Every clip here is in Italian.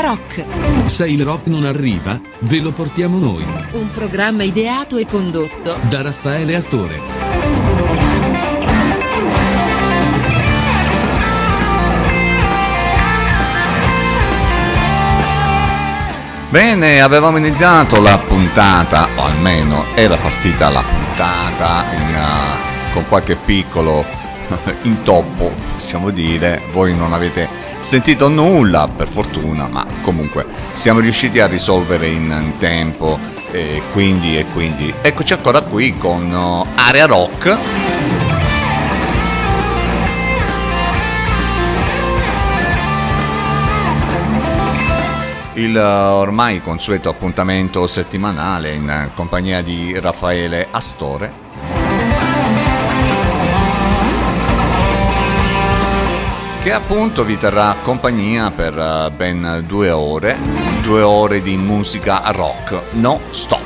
Rock. Se il rock non arriva, ve lo portiamo noi. Un programma ideato e condotto da Raffaele Astore. Bene, avevamo iniziato la puntata, o almeno era partita la puntata in, uh, con qualche piccolo intoppo, possiamo dire. Voi non avete sentito nulla, per fortuna, ma comunque siamo riusciti a risolvere in tempo. E quindi, e quindi, eccoci ancora qui con uh, Area Rock. il ormai consueto appuntamento settimanale in compagnia di Raffaele Astore. Che appunto vi terrà compagnia per ben due ore, due ore di musica rock, no stop.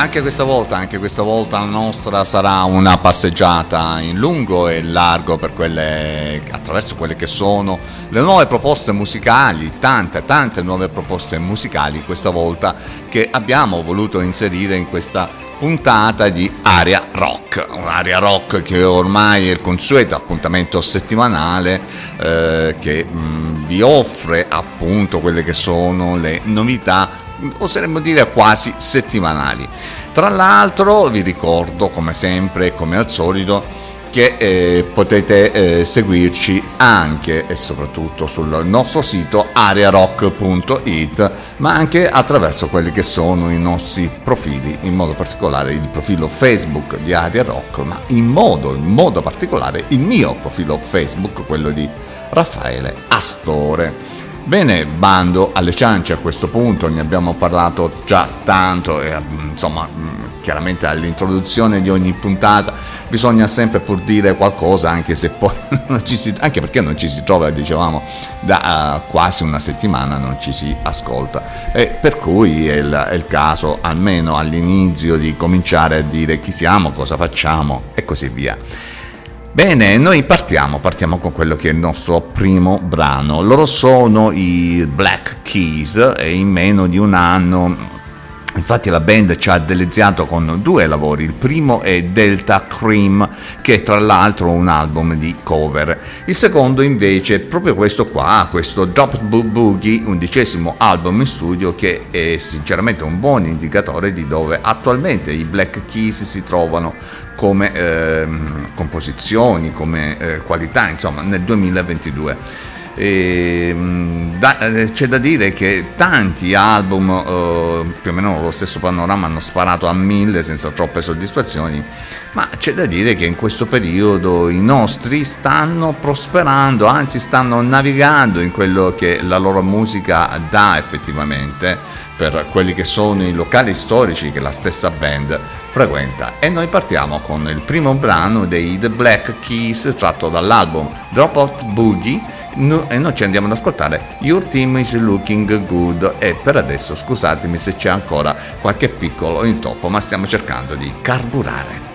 Anche questa volta, anche questa volta la nostra sarà una passeggiata in lungo e largo quelle, attraverso quelle che sono le nuove proposte musicali, tante, tante nuove proposte musicali questa volta che abbiamo voluto inserire in questa puntata di Aria Rock, un'area rock che ormai è il consueto appuntamento settimanale eh, che mh, vi offre appunto quelle che sono le novità oseremmo dire quasi settimanali. Tra l'altro vi ricordo come sempre, come al solito, che eh, potete eh, seguirci anche e soprattutto sul nostro sito arearock.it, ma anche attraverso quelli che sono i nostri profili, in modo particolare il profilo Facebook di Area Rock, ma in modo, in modo particolare il mio profilo Facebook, quello di Raffaele Astore. Bene, bando alle ciance a questo punto, ne abbiamo parlato già tanto e insomma chiaramente all'introduzione di ogni puntata bisogna sempre pur dire qualcosa anche se poi non ci si, anche perché non ci si trova, dicevamo, da uh, quasi una settimana non ci si ascolta e per cui è il, è il caso almeno all'inizio di cominciare a dire chi siamo, cosa facciamo e così via. Bene, noi partiamo, partiamo con quello che è il nostro primo brano. Loro sono i Black Keys e in meno di un anno Infatti la band ci ha deliziato con due lavori, il primo è Delta Cream, che è tra l'altro un album di cover, il secondo invece è proprio questo qua, questo Drop Boogie, undicesimo album in studio che è sinceramente un buon indicatore di dove attualmente i Black Keys si trovano come eh, composizioni, come eh, qualità, insomma nel 2022. E, da, eh, c'è da dire che tanti album, eh, più o meno lo stesso panorama, hanno sparato a mille senza troppe soddisfazioni, ma c'è da dire che in questo periodo i nostri stanno prosperando, anzi stanno navigando in quello che la loro musica dà effettivamente per quelli che sono i locali storici che la stessa band frequenta. E noi partiamo con il primo brano dei The Black Keys tratto dall'album Drop Out Boogie no, e noi ci andiamo ad ascoltare Your Team is Looking Good e per adesso scusatemi se c'è ancora qualche piccolo intoppo ma stiamo cercando di carburare.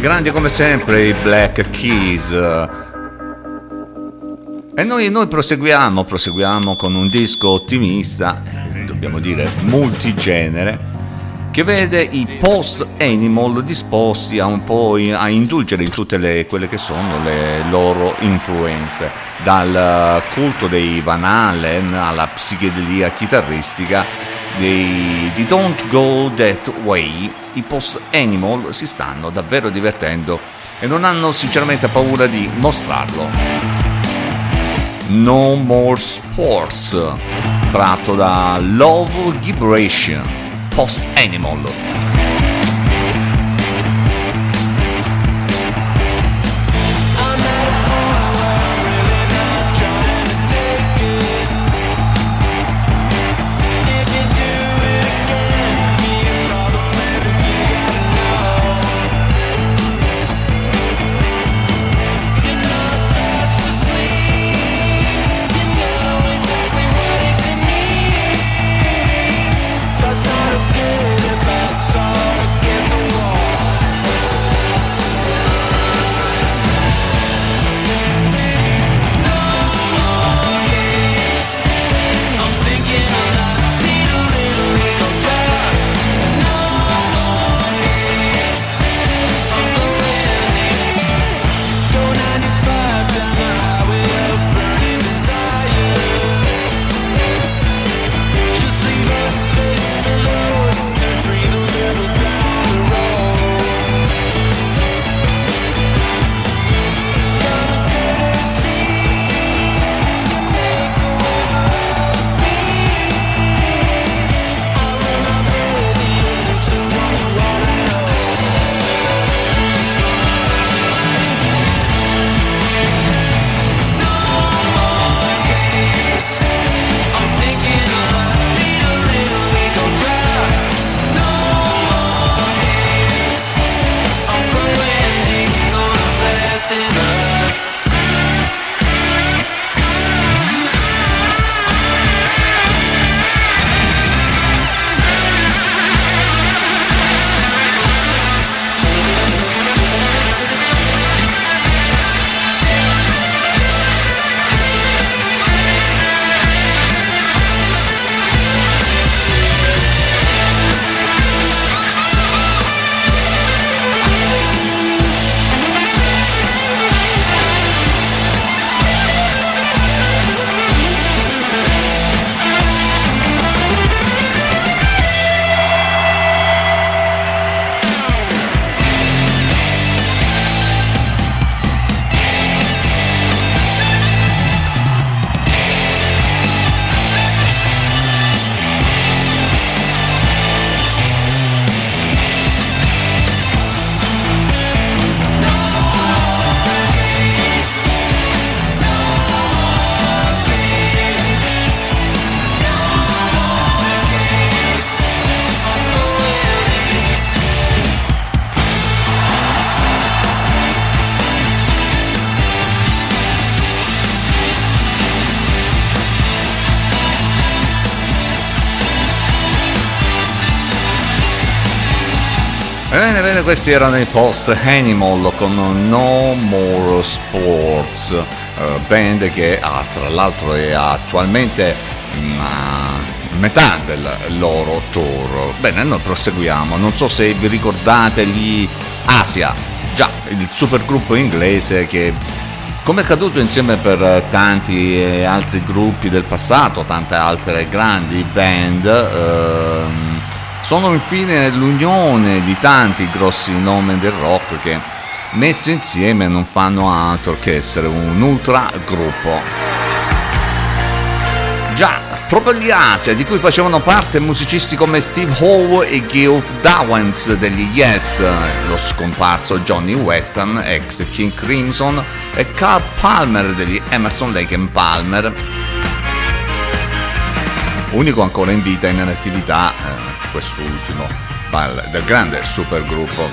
Grandi, come sempre i Black Keys. E noi, noi proseguiamo, proseguiamo con un disco ottimista, dobbiamo dire multigenere, che vede i post-animal disposti a un po' a indulgere in tutte le, quelle che sono le loro influenze, dal culto dei Van Halen alla psichedelia chitarristica dei, di Don't Go That Way, i post-animal si stanno davvero divertendo e non hanno sinceramente paura di mostrarlo. No More Sports, tratto da Love Vibration, post-animal. Questi erano i post Animal con No More Sports, uh, band che ha, tra l'altro è attualmente a metà del loro tour. Bene, noi proseguiamo, non so se vi ricordate gli Asia, già il supergruppo inglese che come è accaduto insieme per tanti altri gruppi del passato, tante altre grandi band, ehm, sono infine l'unione di tanti grossi nomi del rock che messi insieme non fanno altro che essere un ultra gruppo. Già, proprio gli Asia, di cui facevano parte musicisti come Steve Howe e Gil Dowens degli Yes, lo scomparso Johnny Wetton, ex King Crimson, e Carl Palmer degli Emerson Lake Palmer, unico ancora in vita in attività. Eh, quest'ultimo del grande supergruppo.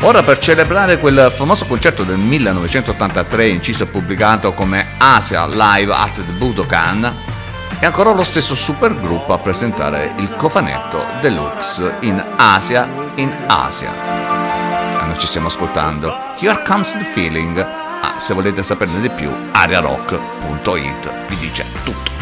Ora per celebrare quel famoso concerto del 1983 inciso e pubblicato come Asia Live at the Budokan, è ancora lo stesso supergruppo a presentare il cofanetto deluxe in Asia in Asia. E noi ci stiamo ascoltando Here Comes the Feeling, ah, se volete saperne di più ariarock.it vi dice tutto.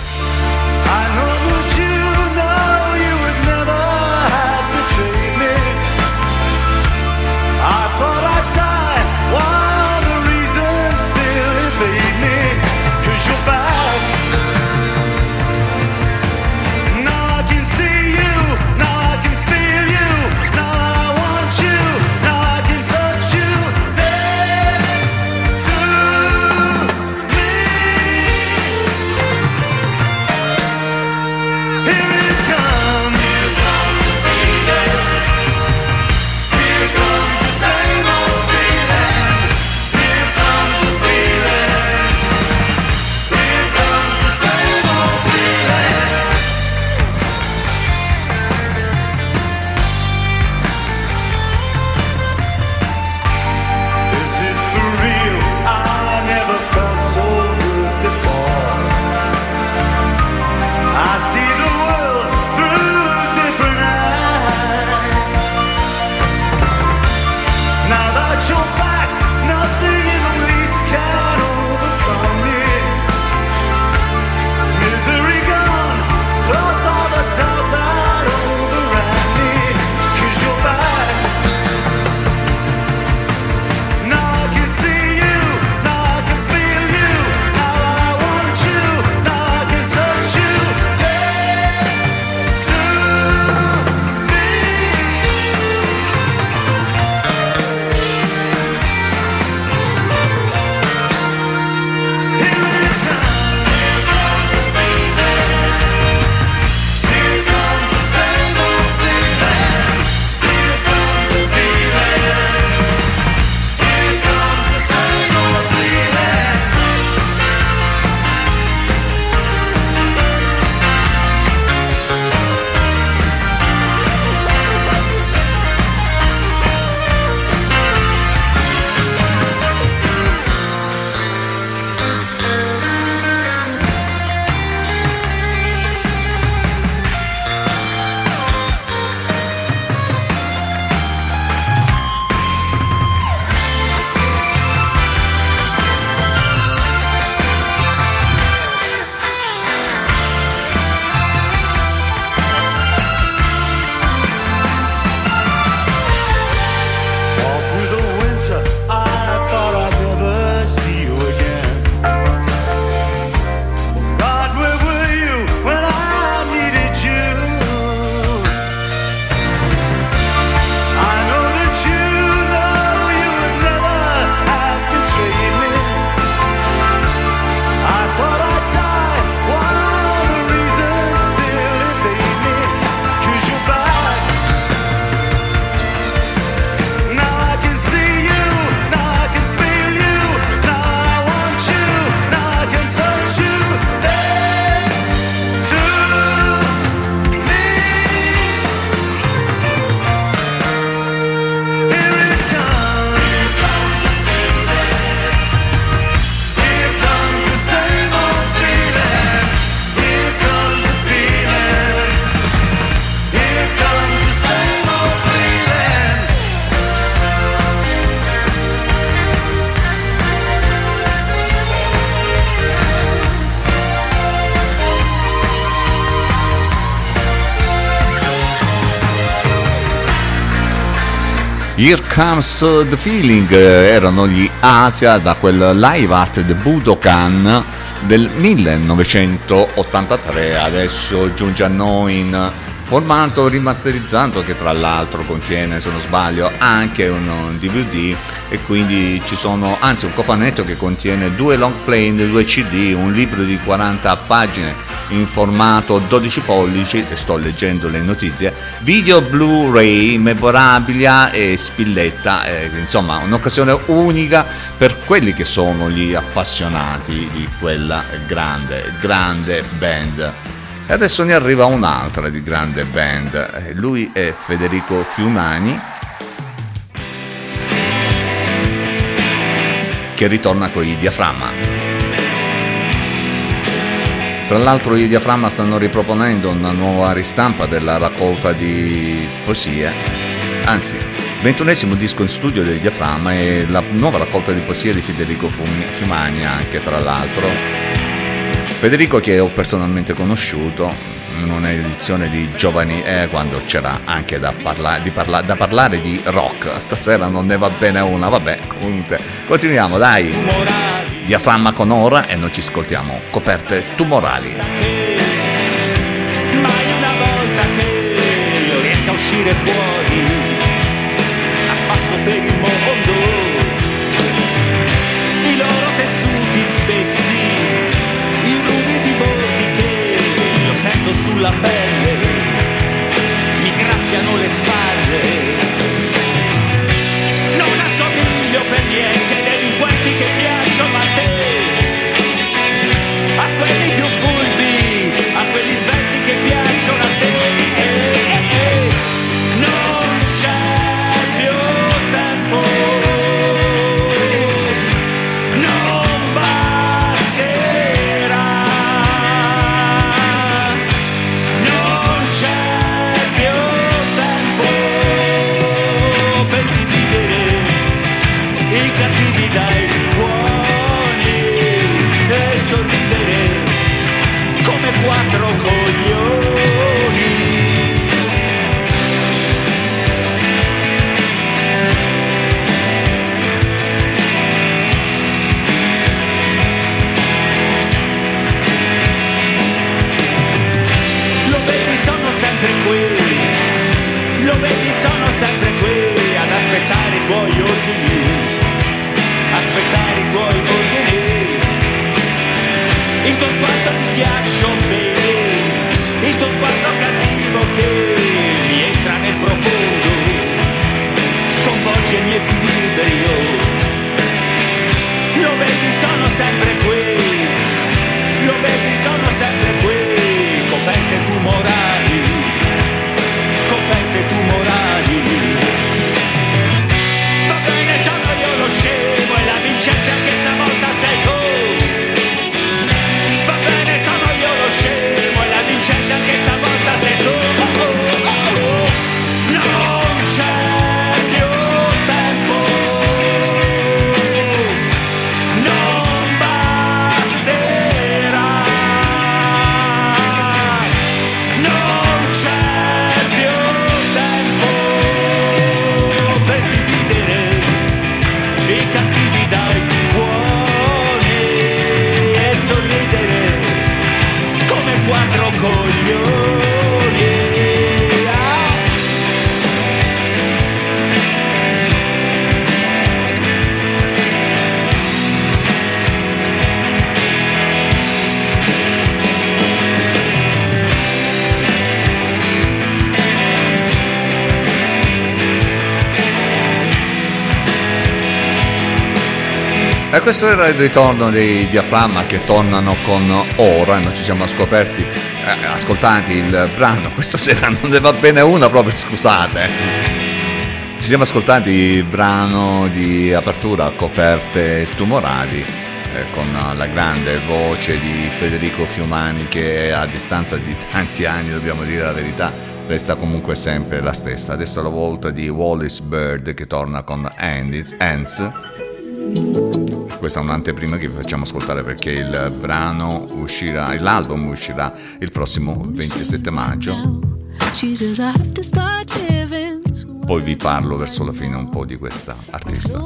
Here Comes uh, the Feeling eh, erano gli Asia da quel live at the Budokan del 1983 adesso giunge a noi in formato rimasterizzato che tra l'altro contiene se non sbaglio anche un DVD e quindi ci sono anzi un cofanetto che contiene due long play in due CD un libro di 40 pagine in formato 12 pollici, e sto leggendo le notizie, video Blu-ray, memorabilia e spilletta, eh, insomma un'occasione unica per quelli che sono gli appassionati di quella grande, grande band. E adesso ne arriva un'altra di grande band, eh, lui è Federico Fiumani, che ritorna con i diaframma. Tra l'altro i Diaframma stanno riproponendo una nuova ristampa della raccolta di poesie, anzi, ventunesimo disco in studio dei Diaframma e la nuova raccolta di poesie di Federico Fiumani anche tra l'altro. Federico che ho personalmente conosciuto, in un'edizione di Giovani eh, quando c'era anche da, parla- di parla- da parlare di rock. Stasera non ne va bene una, vabbè, comunque continuiamo, dai. Diaframma con ora e noi ci ascoltiamo. Coperte tumorali. mai una volta che io a uscire fuori sulla pelle Tuo sguardo di ghiaccio, questo era il ritorno dei Diaframma che tornano con Ora, noi ci siamo scoperti, eh, ascoltati il brano, questa sera non ne va bene una proprio, scusate. Ci siamo ascoltati il brano di apertura Coperte Tumorali eh, con la grande voce di Federico Fiumani che a distanza di tanti anni, dobbiamo dire la verità, resta comunque sempre la stessa. Adesso è la volta di Wallace Bird che torna con Ants. Questa è un'anteprima che vi facciamo ascoltare perché il brano uscirà, l'album uscirà il prossimo 27 maggio. Poi vi parlo verso la fine un po' di questa artista.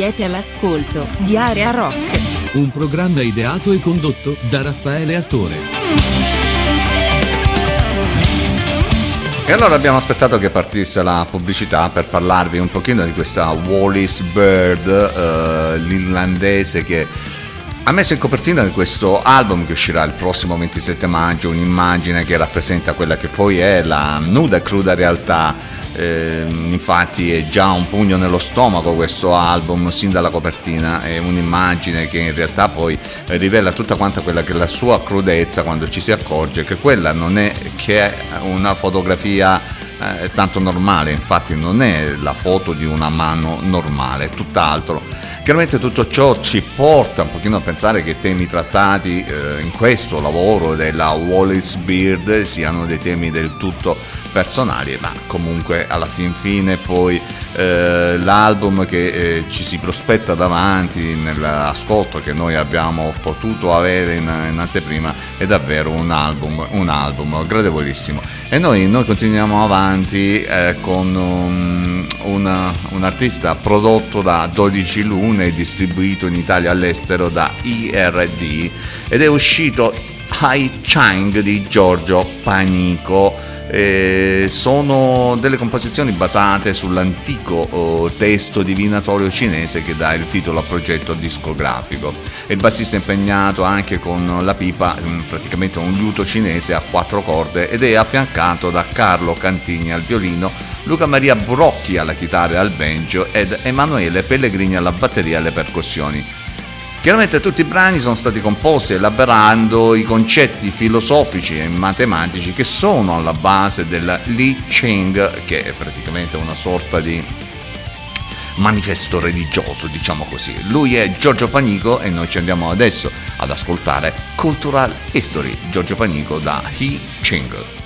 Siete all'ascolto di Area Rock. Un programma ideato e condotto da Raffaele Astore. E allora abbiamo aspettato che partisse la pubblicità per parlarvi un pochino di questa Wallis Bird, eh, l'irlandese che ha messo in copertina di questo album che uscirà il prossimo 27 maggio un'immagine che rappresenta quella che poi è la nuda e cruda realtà. Eh, infatti è già un pugno nello stomaco questo album sin dalla copertina, è un'immagine che in realtà poi rivela tutta quanta quella che è la sua crudezza quando ci si accorge che quella non è che una fotografia eh, tanto normale, infatti non è la foto di una mano normale, tutt'altro. Chiaramente tutto ciò ci porta un pochino a pensare che i temi trattati eh, in questo lavoro della Wallace Beard siano dei temi del tutto personali, ma comunque alla fin fine poi eh, l'album che eh, ci si prospetta davanti nell'ascolto che noi abbiamo potuto avere in, in anteprima è davvero un album, un album gradevolissimo. E noi, noi continuiamo avanti eh, con um, una- un artista prodotto da 12 Lune e distribuito in Italia all'estero da IRD ed è uscito Hai Chang di Giorgio Panico. Eh, sono delle composizioni basate sull'antico oh, testo divinatorio cinese che dà il titolo al progetto discografico. Il bassista è impegnato anche con la pipa, mm, praticamente un liuto cinese a quattro corde ed è affiancato da Carlo Cantini al violino, Luca Maria Brocchi alla chitarra e al banjo ed Emanuele Pellegrini alla batteria e alle percussioni. Chiaramente tutti i brani sono stati composti elaborando i concetti filosofici e matematici che sono alla base del Li Ching, che è praticamente una sorta di manifesto religioso, diciamo così. Lui è Giorgio Panico e noi ci andiamo adesso ad ascoltare Cultural History, Giorgio Panico da He Ching.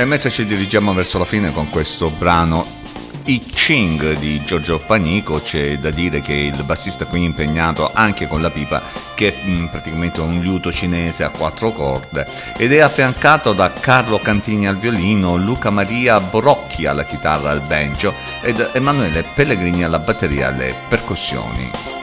E mentre ci dirigiamo verso la fine con questo brano I Ching di Giorgio Panico, c'è da dire che il bassista qui impegnato anche con la pipa, che è mm, praticamente un liuto cinese a quattro corde, ed è affiancato da Carlo Cantini al violino, Luca Maria Brocchi alla chitarra al banjo ed Emanuele Pellegrini alla batteria e alle percussioni.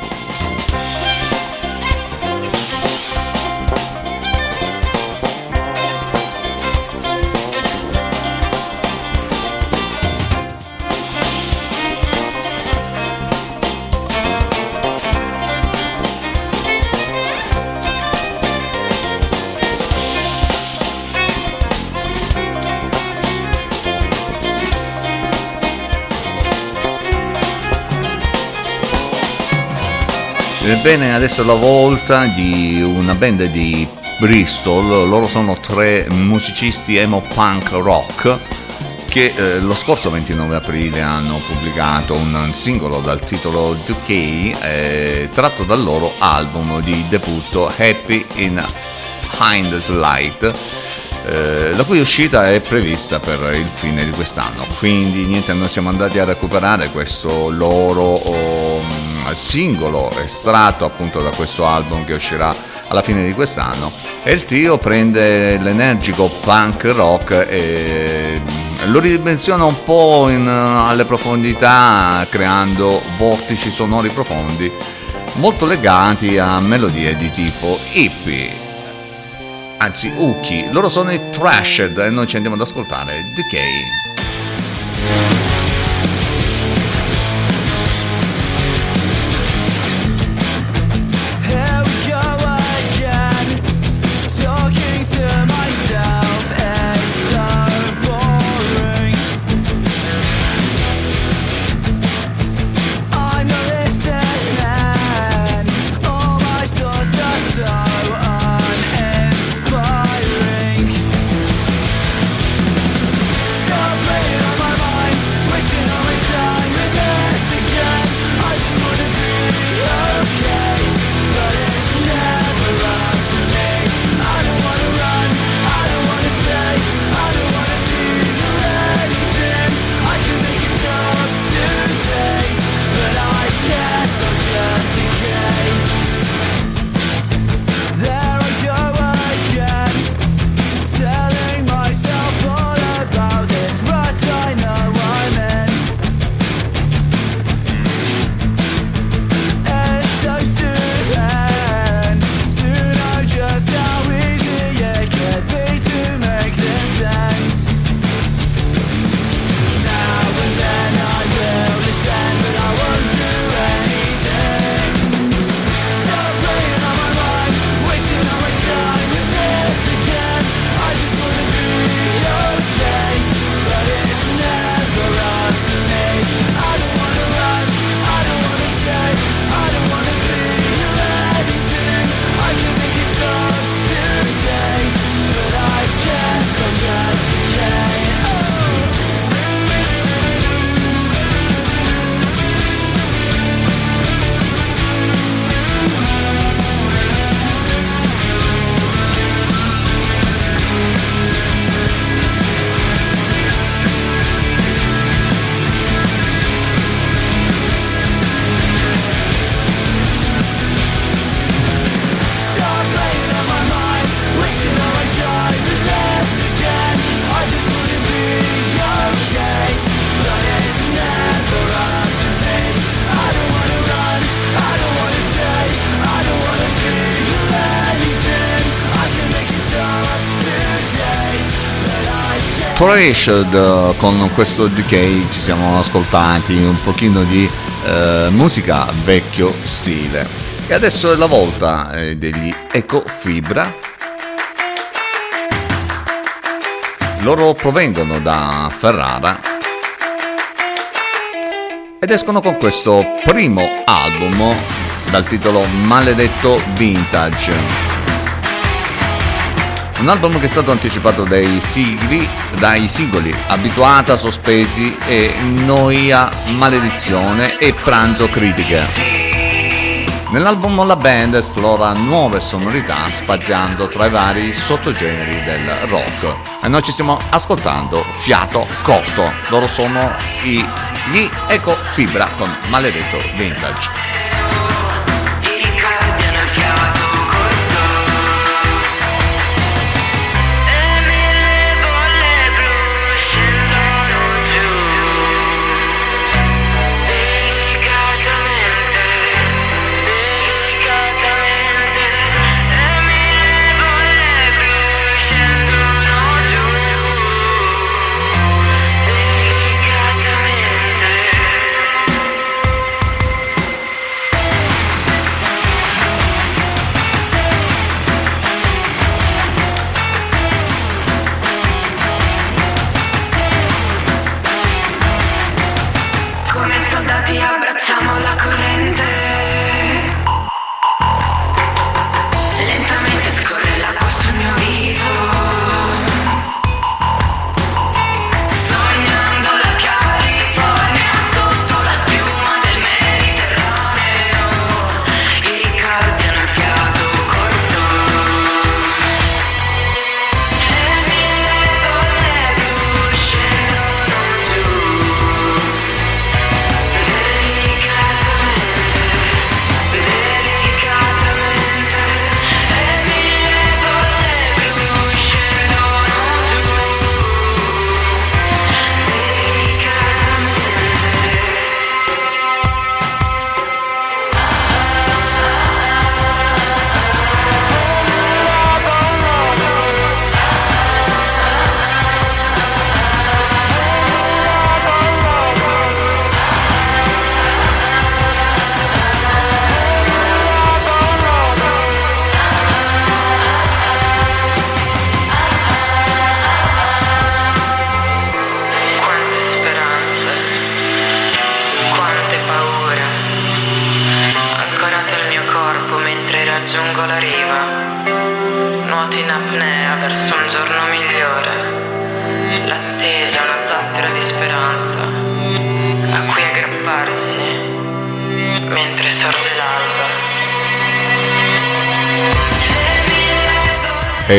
Ebbene, adesso è la volta di una band di Bristol, loro sono tre musicisti emo punk rock che eh, lo scorso 29 aprile hanno pubblicato un singolo dal titolo Decay eh, tratto dal loro album di debutto Happy in Hindsight eh, la cui uscita è prevista per il fine di quest'anno. Quindi niente, noi siamo andati a recuperare questo loro oh, singolo estratto appunto da questo album che uscirà alla fine di quest'anno. E il trio prende l'energico punk rock e lo ridimensiona un po' in, alle profondità creando vortici sonori profondi molto legati a melodie di tipo hippie. Anzi Uki, loro sono i Trashed e noi ci andiamo ad ascoltare Decay. Trashed eh, con questo Decay ci siamo ascoltati un pochino di eh, musica vecchio stile. E adesso è la volta eh, degli Ecofibra. Loro provengono da Ferrara ed escono con questo primo album dal titolo Maledetto Vintage. Un album che è stato anticipato dai sigli, dai singoli Abituata, Sospesi e Noia, Maledizione e Pranzo Critiche. Nell'album la band esplora nuove sonorità spaziando tra i vari sottogeneri del rock e noi ci stiamo ascoltando Fiato Corto. Loro sono i, gli Eco Fibra con Maledetto Vintage.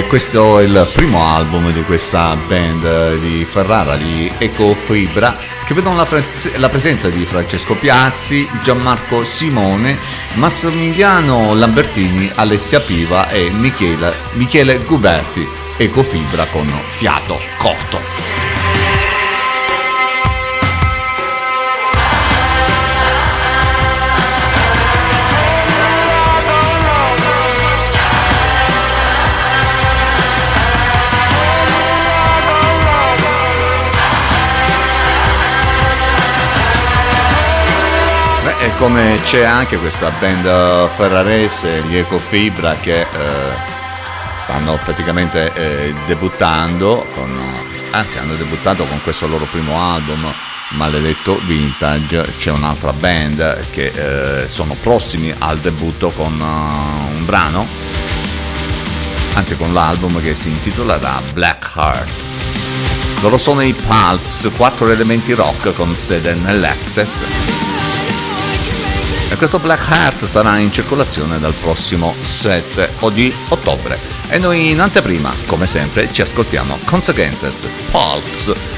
Questo è il primo album di questa band eh, di Ferrara, gli Eco Fibra, che vedono la, pre- la presenza di Francesco Piazzi, Gianmarco Simone, Massimiliano Lambertini, Alessia Piva e Michele, Michele Guberti, Eco Fibra con fiato corto. E come c'è anche questa band eh, ferrarese, gli Ecofibra, che eh, stanno praticamente eh, debuttando, con, anzi hanno debuttato con questo loro primo album, Maledetto Vintage, c'è un'altra band che eh, sono prossimi al debutto con eh, un brano, anzi con l'album che si intitolerà Black Heart. Loro sono i Pulps, quattro elementi rock con sede nell'Access. Questo Black Heart sarà in circolazione dal prossimo 7 o di ottobre. E noi in anteprima, come sempre, ci ascoltiamo Consequences, Pulps.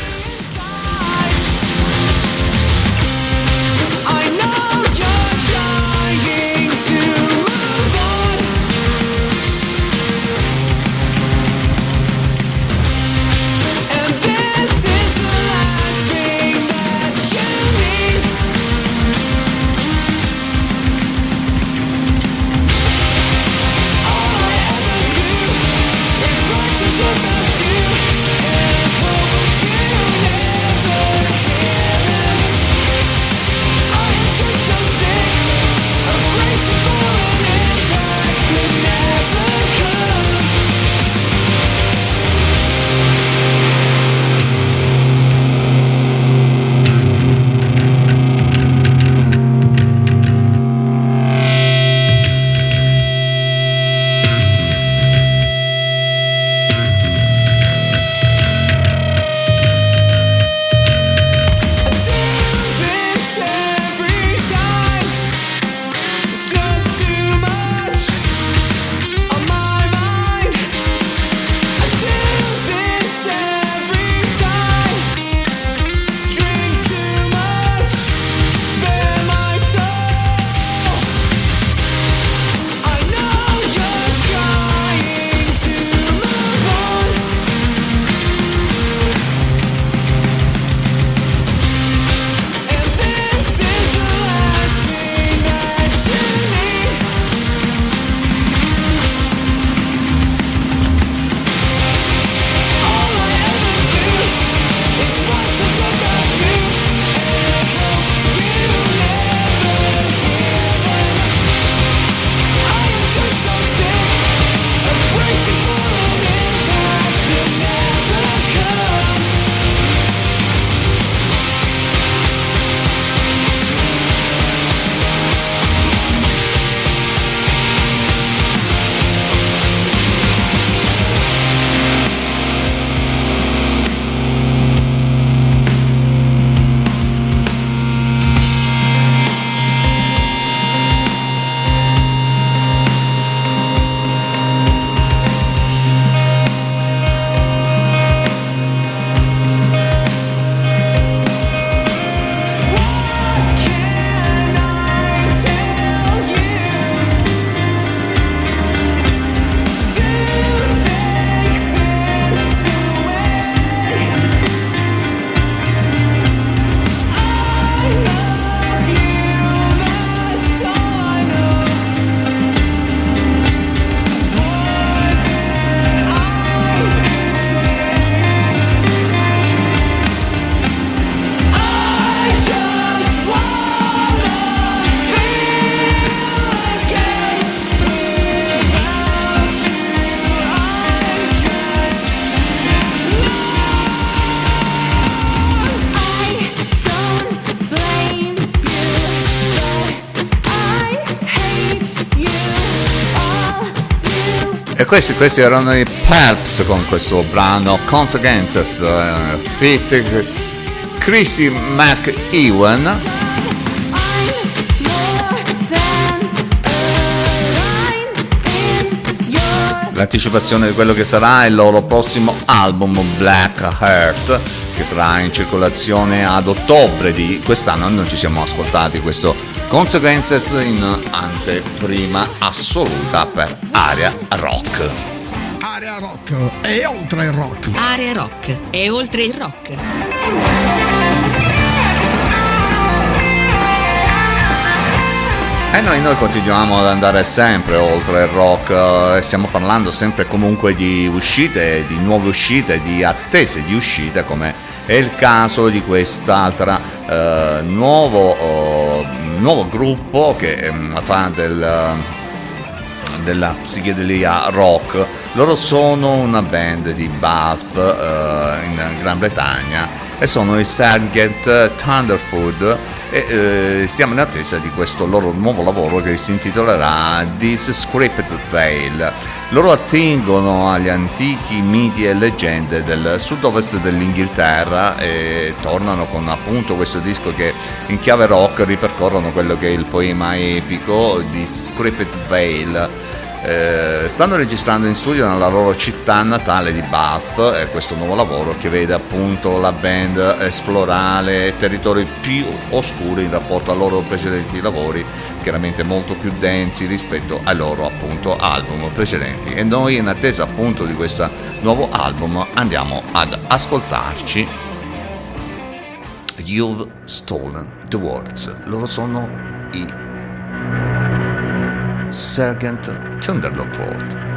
Questi, questi erano i Pelps con questo brano Consequences eh, fit Chrissy McEwan l'anticipazione di quello che sarà il loro prossimo album Black Heart che sarà in circolazione ad ottobre di quest'anno. Non ci siamo ascoltati questo Consequences in anteprima assoluta per Area Rock Area rock e oltre il rock. Area rock e oltre il rock. E noi, noi continuiamo ad andare sempre oltre il rock eh, e stiamo parlando sempre comunque di uscite, di nuove uscite, di attese di uscite come è il caso di quest'altra eh, nuovo, eh, nuovo gruppo che ehm, fa del, della psichedelia rock. Loro sono una band di Bath eh, in Gran Bretagna e sono i Sergeant Thunderfoot e eh, siamo in attesa di questo loro nuovo lavoro che si intitolerà This Scripted Veil. Loro attingono agli antichi miti e leggende del sud-ovest dell'Inghilterra e tornano con appunto questo disco che in chiave rock ripercorrono quello che è il poema epico di Scripted Veil. Eh, stanno registrando in studio nella loro città natale di Bath e questo nuovo lavoro che vede appunto la band esplorare territori più oscuri in rapporto ai loro precedenti lavori chiaramente molto più densi rispetto ai loro appunto album precedenti. E noi in attesa appunto di questo nuovo album andiamo ad ascoltarci You've Stolen the Words. Loro sono i Sergeant Thunderlord.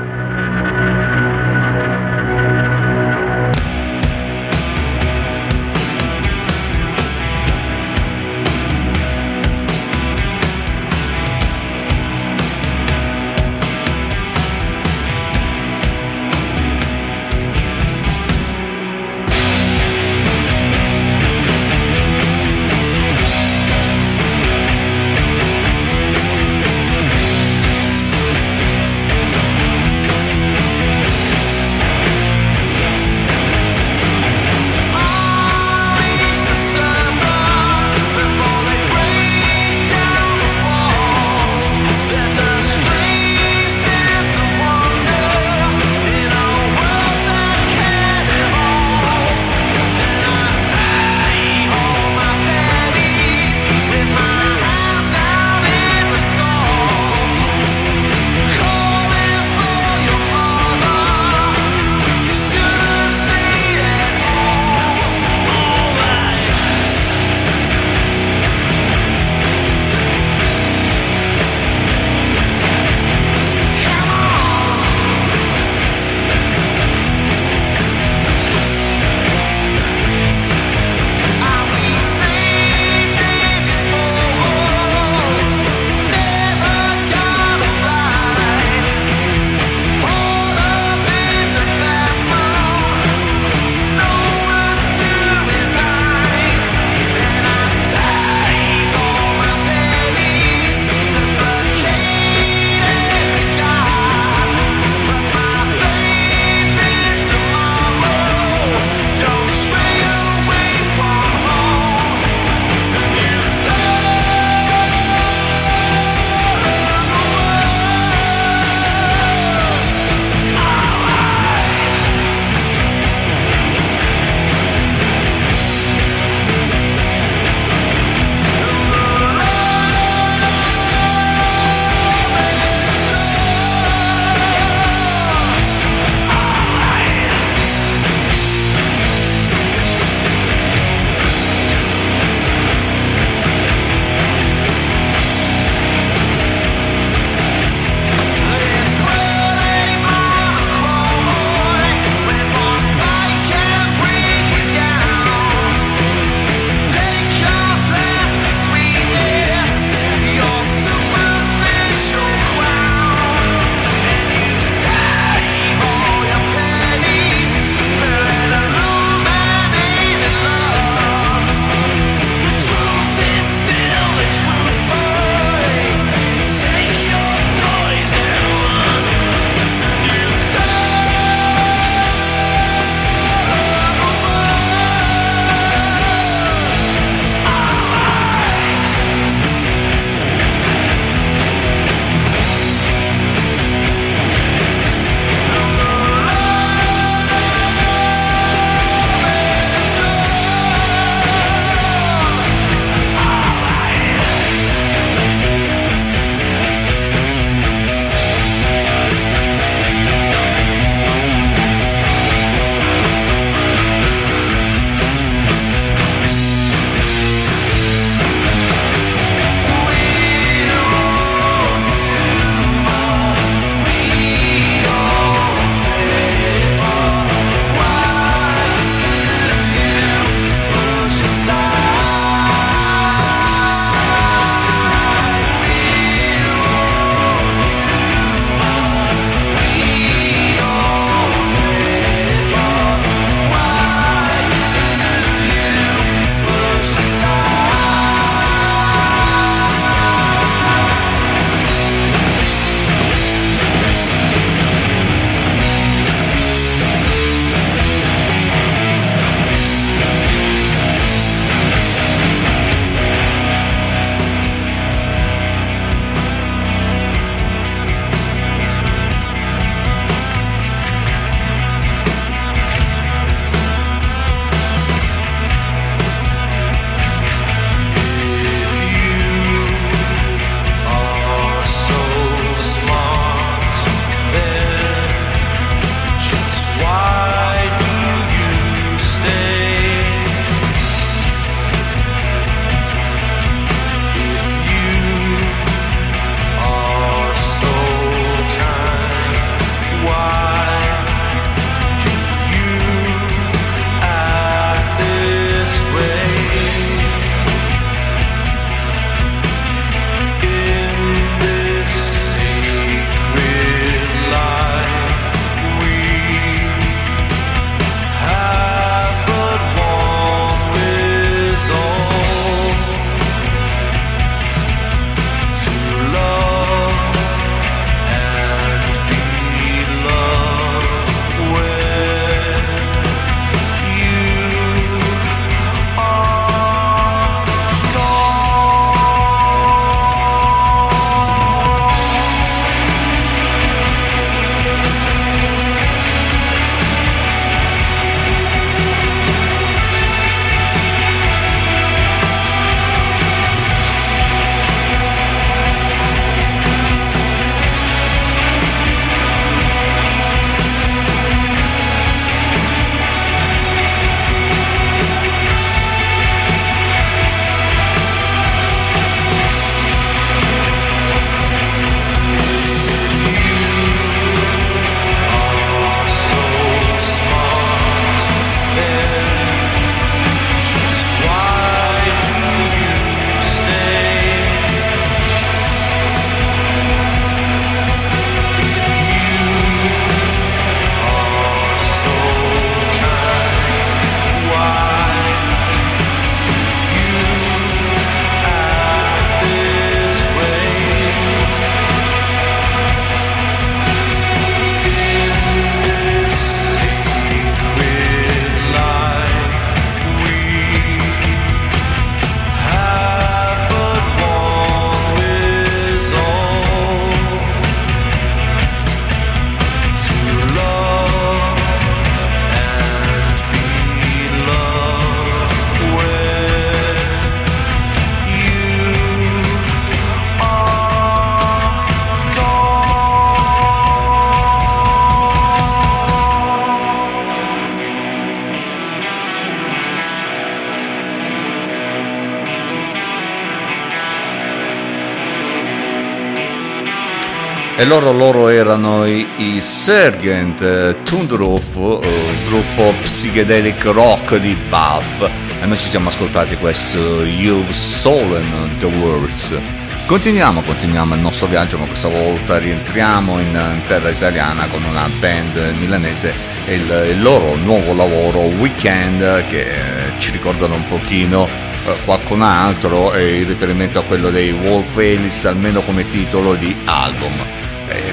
E loro, loro erano i, i Sergeant eh, Thunderhoof, eh, gruppo psichedelic rock di Bath. E noi ci siamo ascoltati questo You've Stolen the Words. Continuiamo, continuiamo il nostro viaggio, ma questa volta rientriamo in, in terra italiana con una band milanese e il, il loro nuovo lavoro Weekend che eh, ci ricordano un pochino eh, qualcun altro e in riferimento a quello dei Wolf Alice almeno come titolo di album.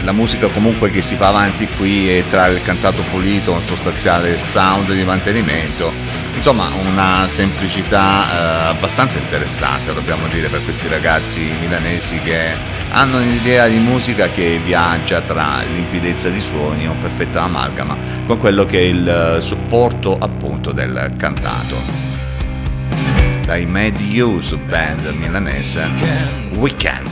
La musica comunque che si fa avanti qui è tra il cantato pulito, un sostanziale sound di mantenimento, insomma una semplicità eh, abbastanza interessante dobbiamo dire per questi ragazzi milanesi che hanno un'idea di musica che viaggia tra limpidezza di suoni o perfetta amalgama con quello che è il supporto appunto del cantato dai Mad Use Band milanese Weekend.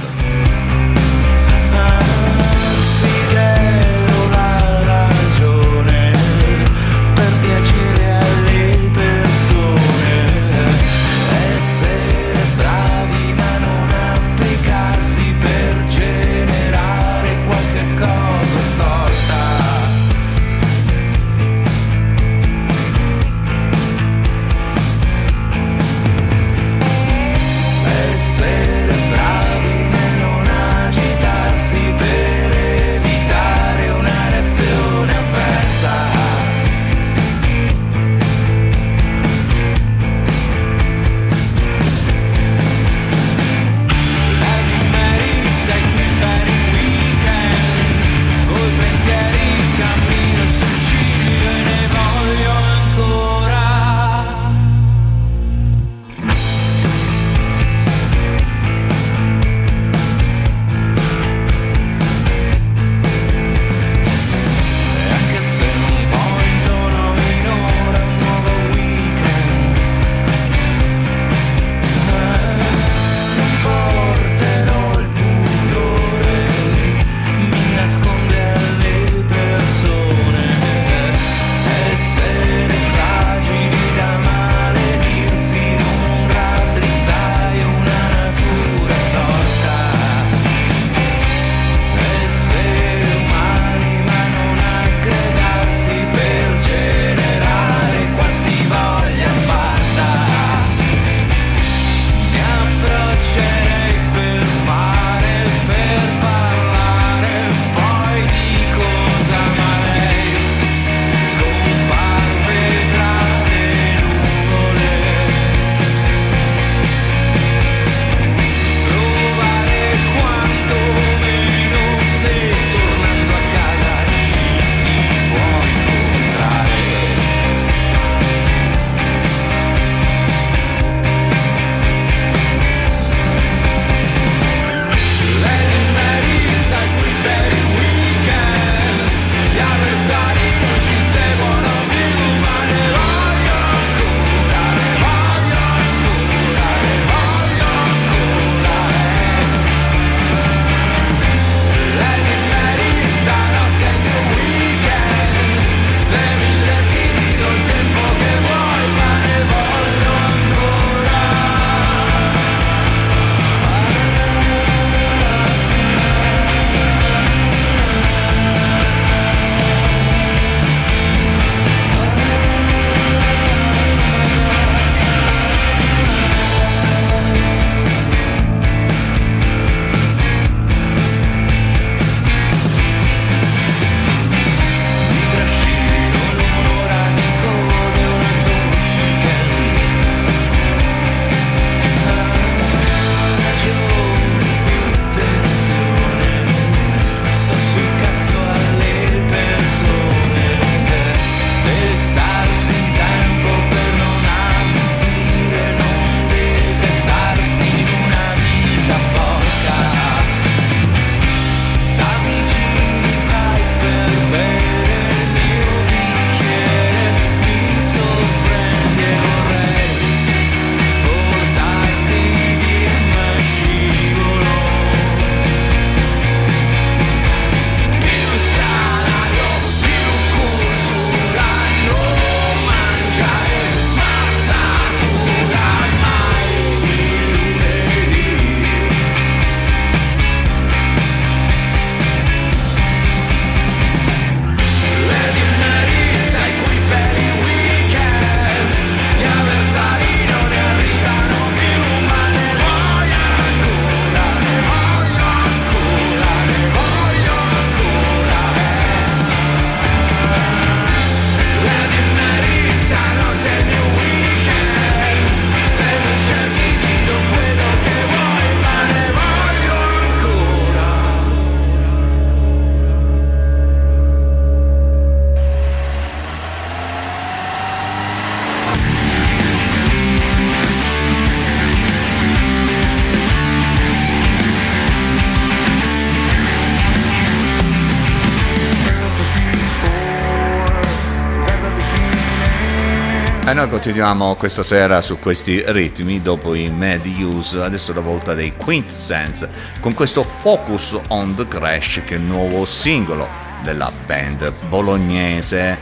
Noi continuiamo questa sera su questi ritmi dopo i Mad Use, adesso la volta dei Quintessence con questo Focus on the Crash che è il nuovo singolo della band bolognese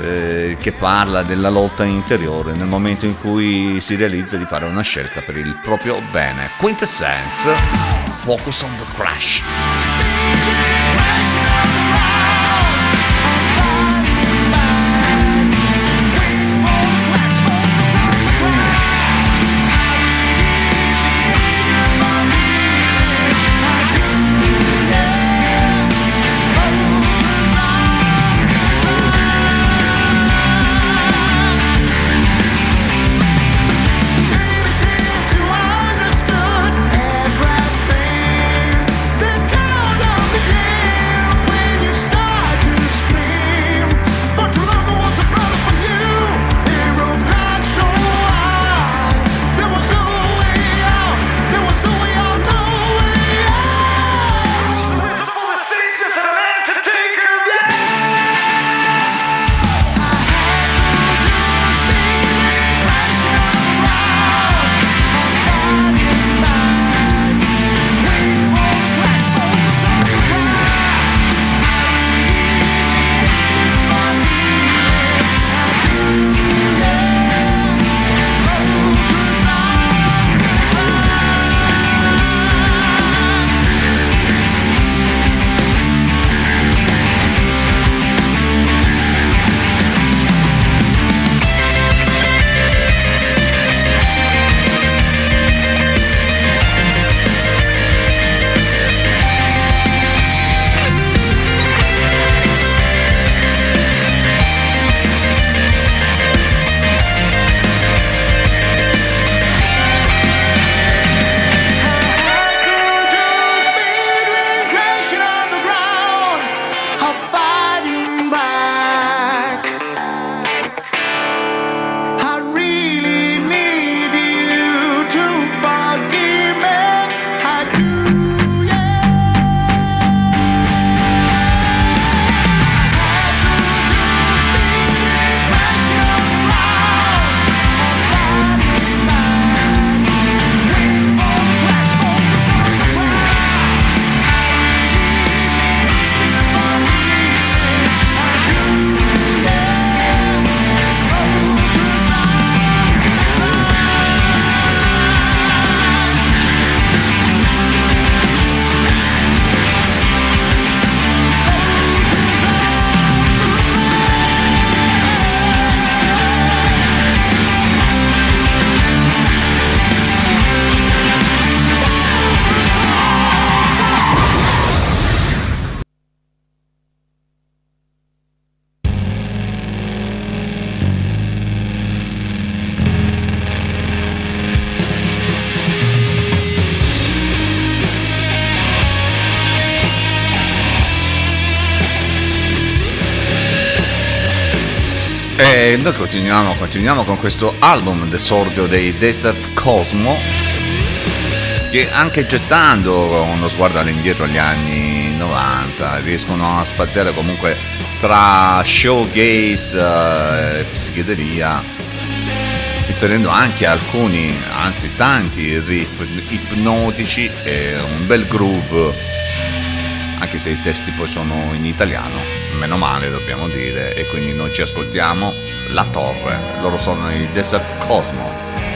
eh, che parla della lotta interiore nel momento in cui si realizza di fare una scelta per il proprio bene. Quintessence, Focus on the Crash. Noi continuiamo, continuiamo con questo album d'esordio dei Desert Cosmo che anche gettando uno sguardo all'indietro agli anni 90 riescono a spaziare comunque tra showgaze eh, e psichedelia inserendo anche alcuni, anzi tanti riff ipnotici e un bel groove. Anche se i testi poi sono in italiano, meno male dobbiamo dire, e quindi noi ci ascoltiamo La Torre, loro sono i Desert Cosmo.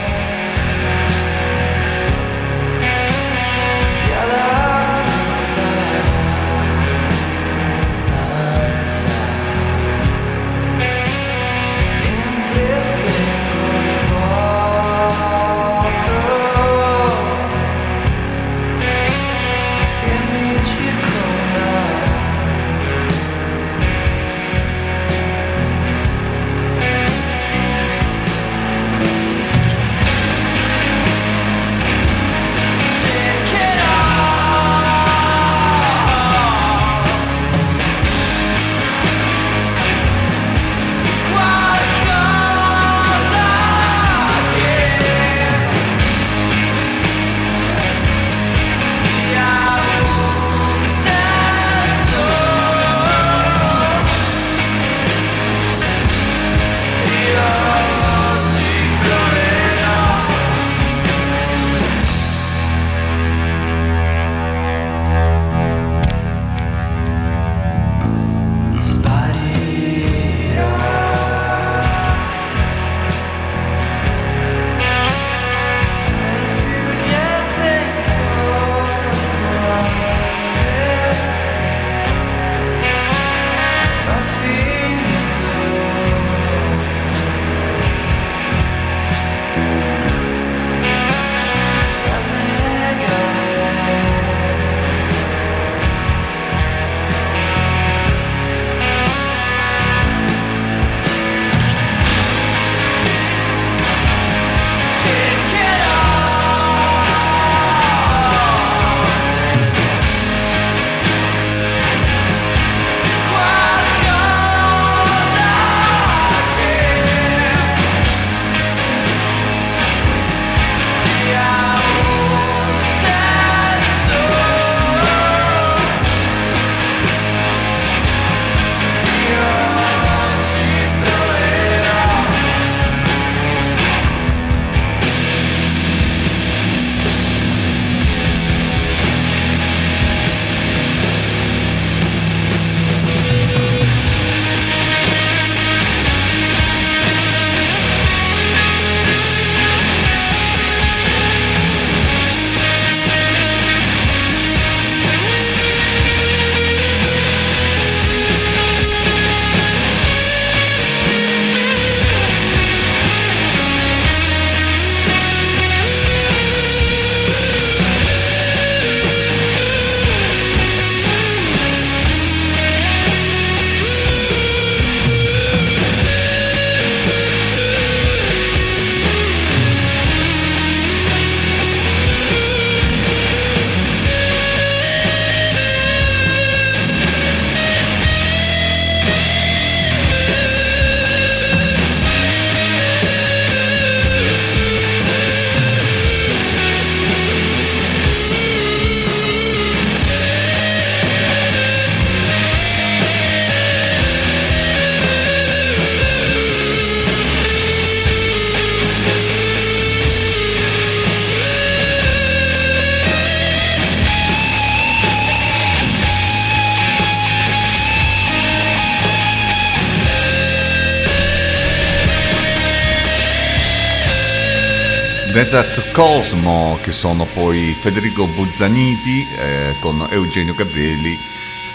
Che sono poi Federico Buzzaniti eh, con Eugenio Gabrieli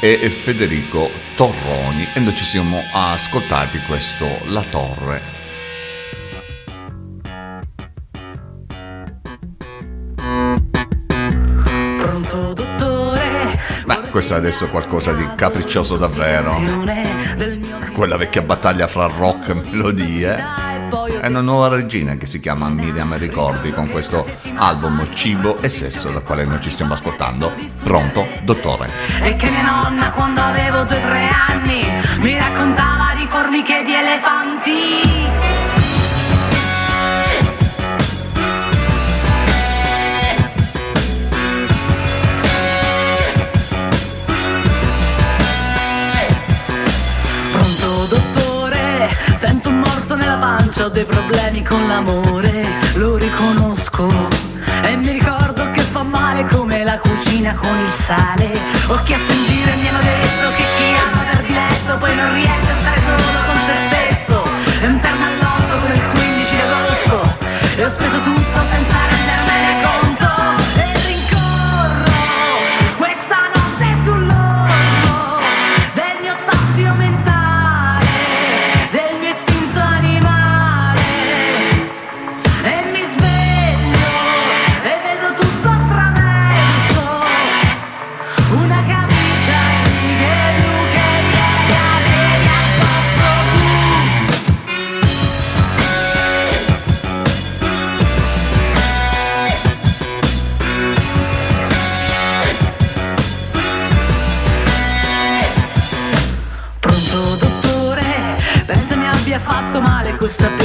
e Federico Torroni. E noi ci siamo ascoltati questo La Torre. Pronto dottore? Beh, questo è adesso qualcosa di capriccioso davvero. Quella vecchia battaglia fra rock e melodie. È una nuova regina che si chiama Miriam Ricordi con questo album Cibo e Sesso dal quale noi ci stiamo ascoltando. Pronto, dottore? E che mia nonna quando avevo due o tre anni mi raccontava di formiche e di elefanti. Sento un morso nella pancia, ho dei problemi con l'amore, lo riconosco. E mi ricordo che fa male come la cucina con il sale. Ho chiesto in giro e mi hanno detto che chi ama per diletto poi non riesce a stare solo con se stesso. È un terno all'otto come il 15 di agosto. E ho speso tutto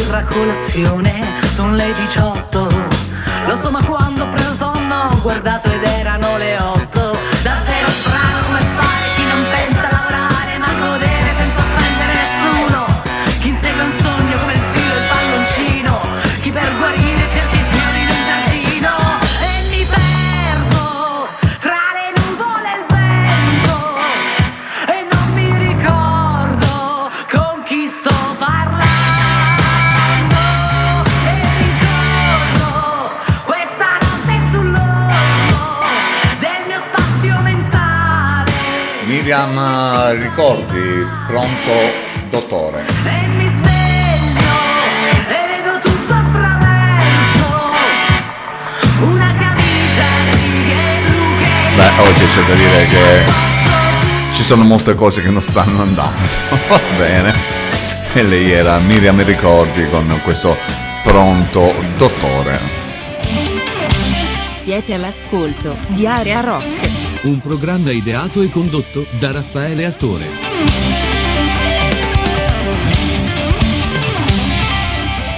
questa birra a colazione Sono le 18 Lo so ma quando ho preso sonno ho a righe blu che Beh, oggi c'è da dire che ci sono molte cose che non stanno andando, va bene. E lei era Miriam Ricordi con questo pronto dottore. Siete all'ascolto di Area Rock. Un programma ideato e condotto da Raffaele Astore.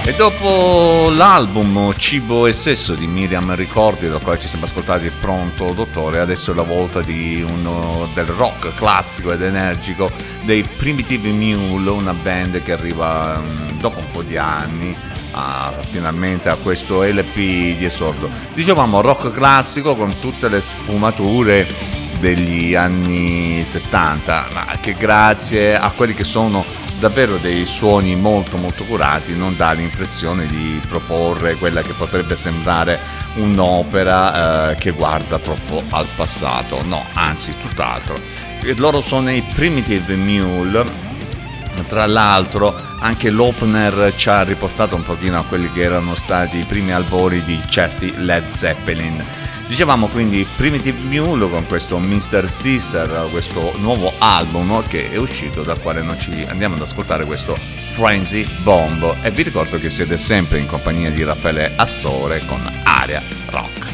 E dopo l'album Cibo e Sesso di Miriam Ricordi, dal quale ci siamo ascoltati Pronto Dottore, adesso è la volta uno del rock classico ed energico dei Primitive Mule, una band che arriva mm, dopo un po' di anni a- finalmente a questo LP di esordio. Dicevamo rock classico con tutte le sfumature degli anni 70, ma che grazie a quelli che sono davvero dei suoni molto molto curati non dà l'impressione di proporre quella che potrebbe sembrare un'opera eh, che guarda troppo al passato, no, anzi tutt'altro. Loro sono i Primitive Mule, tra l'altro anche l'opener ci ha riportato un pochino a quelli che erano stati i primi albori di certi Led Zeppelin. Dicevamo quindi Primitive Mule con questo Mr. Caesar, questo nuovo album che è uscito dal quale noi ci andiamo ad ascoltare questo Frenzy Bomb e vi ricordo che siete sempre in compagnia di Raffaele Astore con Aria Rock.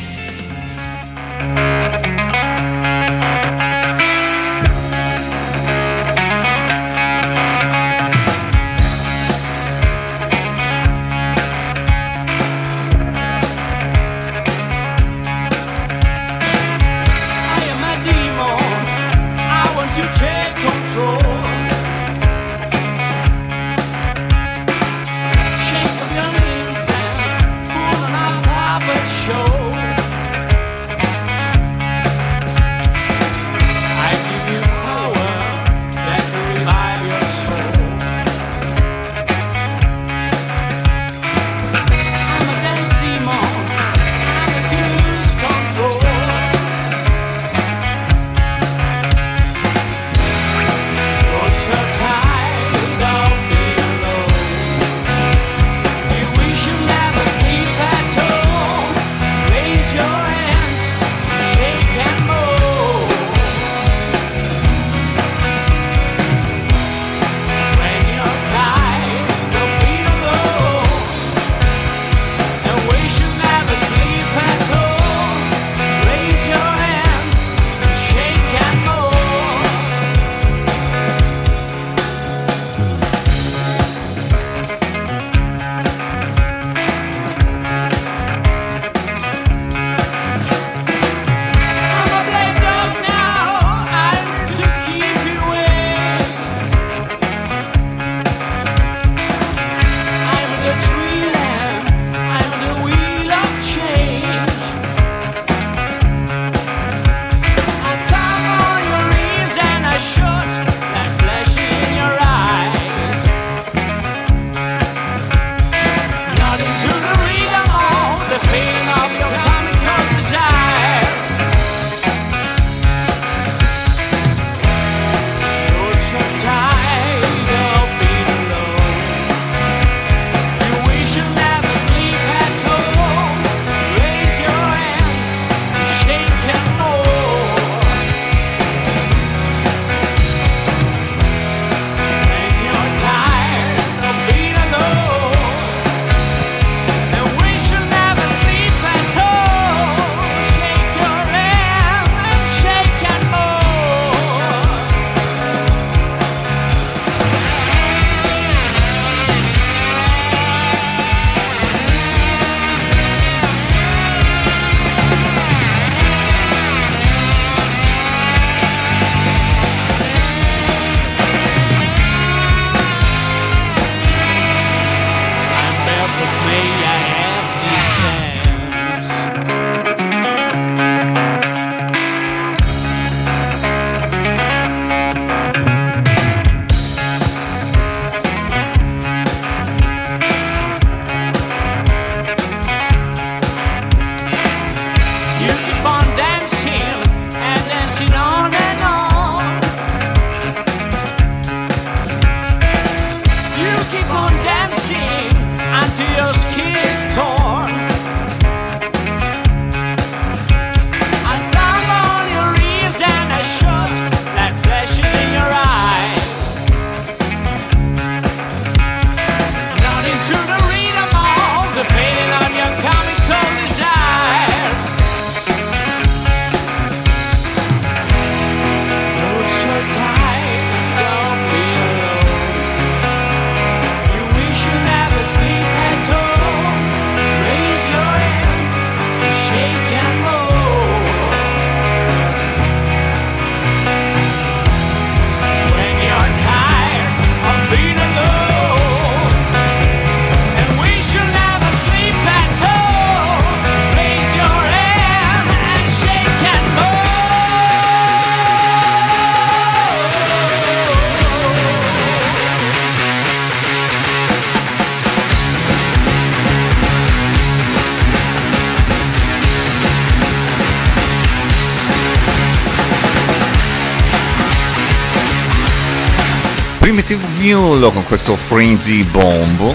Mule con questo Frenzy Bomb.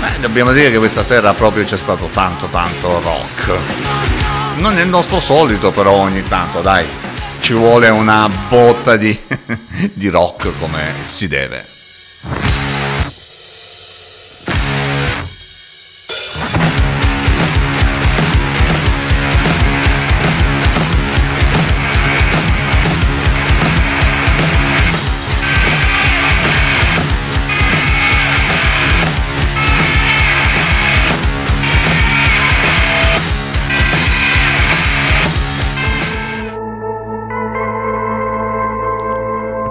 Beh, dobbiamo dire che questa sera proprio c'è stato tanto tanto rock. Non è il nostro solito però ogni tanto, dai. Ci vuole una botta di, di rock come si deve.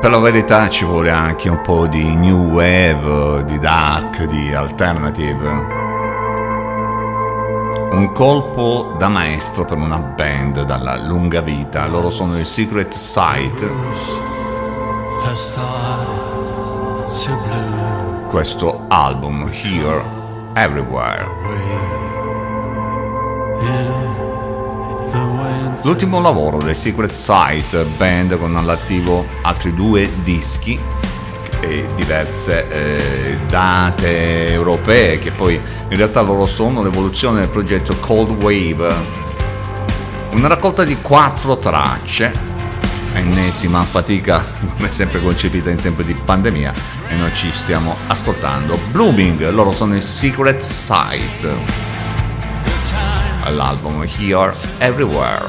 Per la verità ci vuole anche un po' di new wave, di dark, di alternative. Un colpo da maestro per una band dalla lunga vita. Loro sono il Secret Sight. Questo album Here Everywhere. L'ultimo lavoro del Secret Sight, band con all'attivo altri due dischi e diverse eh, date europee che poi in realtà loro sono l'evoluzione del progetto Cold Wave, una raccolta di quattro tracce, ennesima fatica come sempre concepita in tempo di pandemia e noi ci stiamo ascoltando. Blooming, loro sono il Secret Sight all'album Here Everywhere.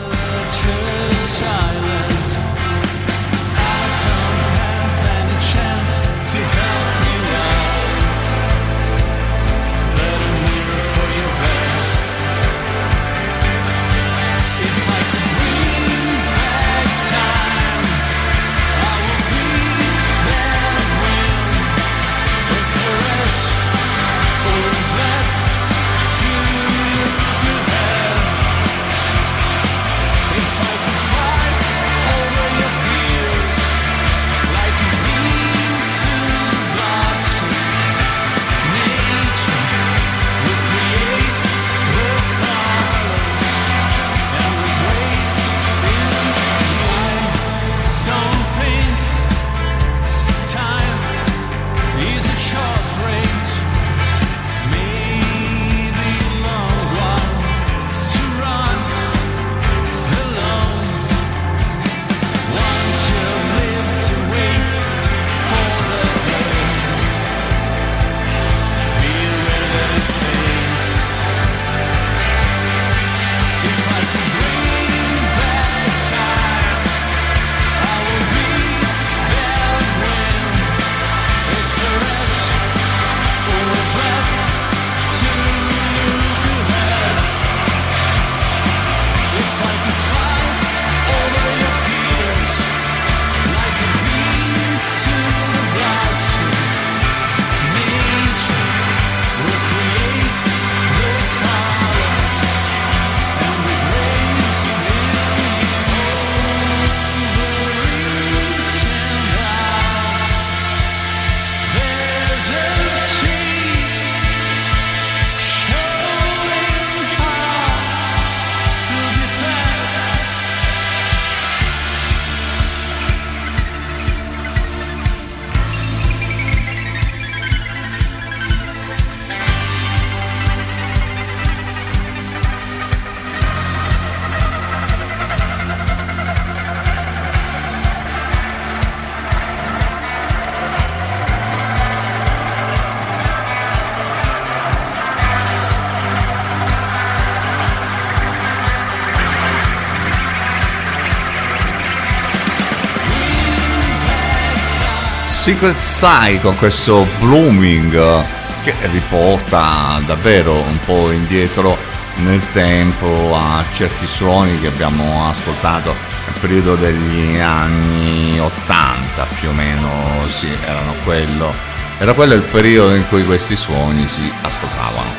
Secret Side con questo Blooming eh, che riporta davvero un po' indietro nel tempo a certi suoni che abbiamo ascoltato nel periodo degli anni 80 più o meno, sì, erano quello, era quello il periodo in cui questi suoni si ascoltavano.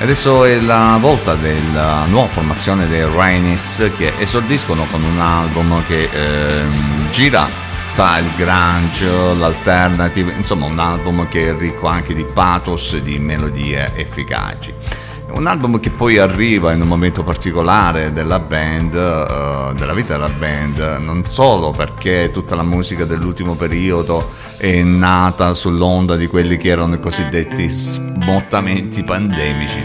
Adesso è la volta della nuova formazione dei Rainis che esordiscono con un album che ehm, gira tra il grunge, l'alternative, insomma un album che è ricco anche di pathos e di melodie efficaci. Un album che poi arriva in un momento particolare della band, eh, della vita della band, non solo perché tutta la musica dell'ultimo periodo è nata sull'onda di quelli che erano i cosiddetti smottamenti pandemici,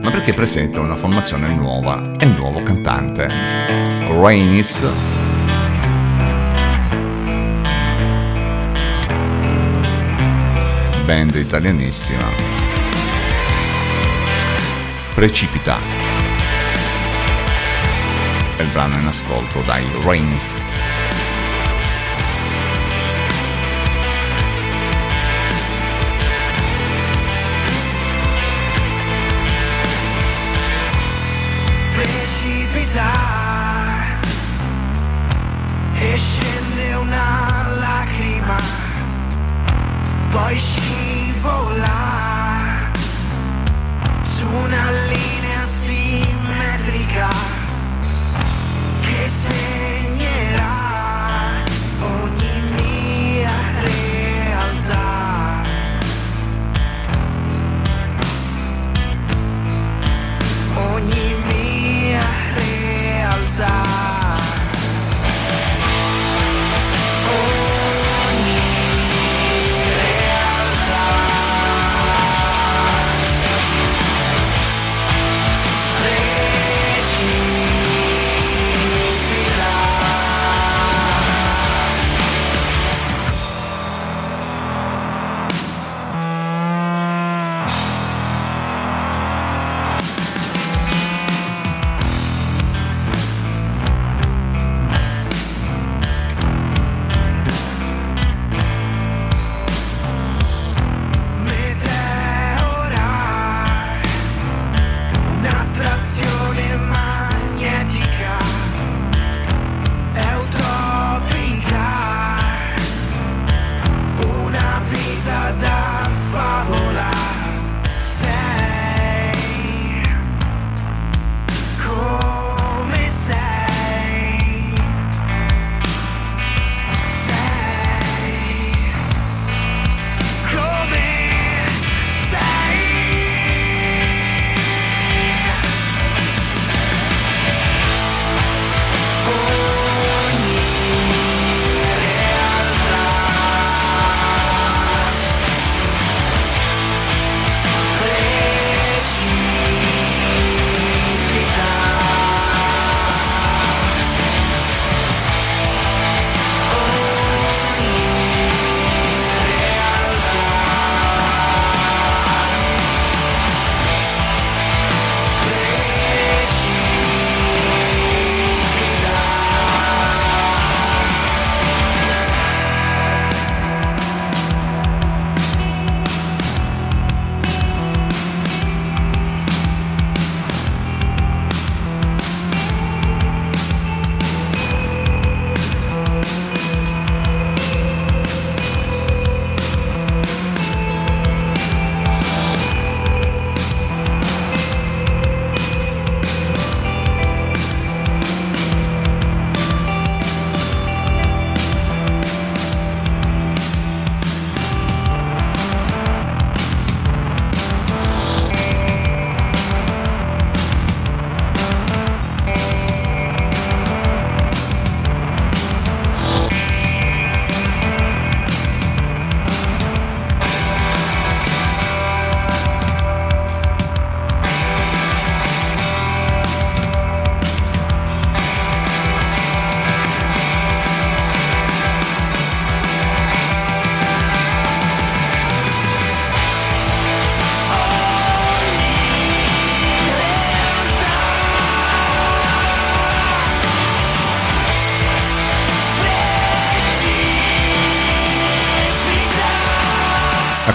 ma perché presenta una formazione nuova e un nuovo cantante. Rainis band italianissima. Precipita. È il brano in ascolto dai Rainis.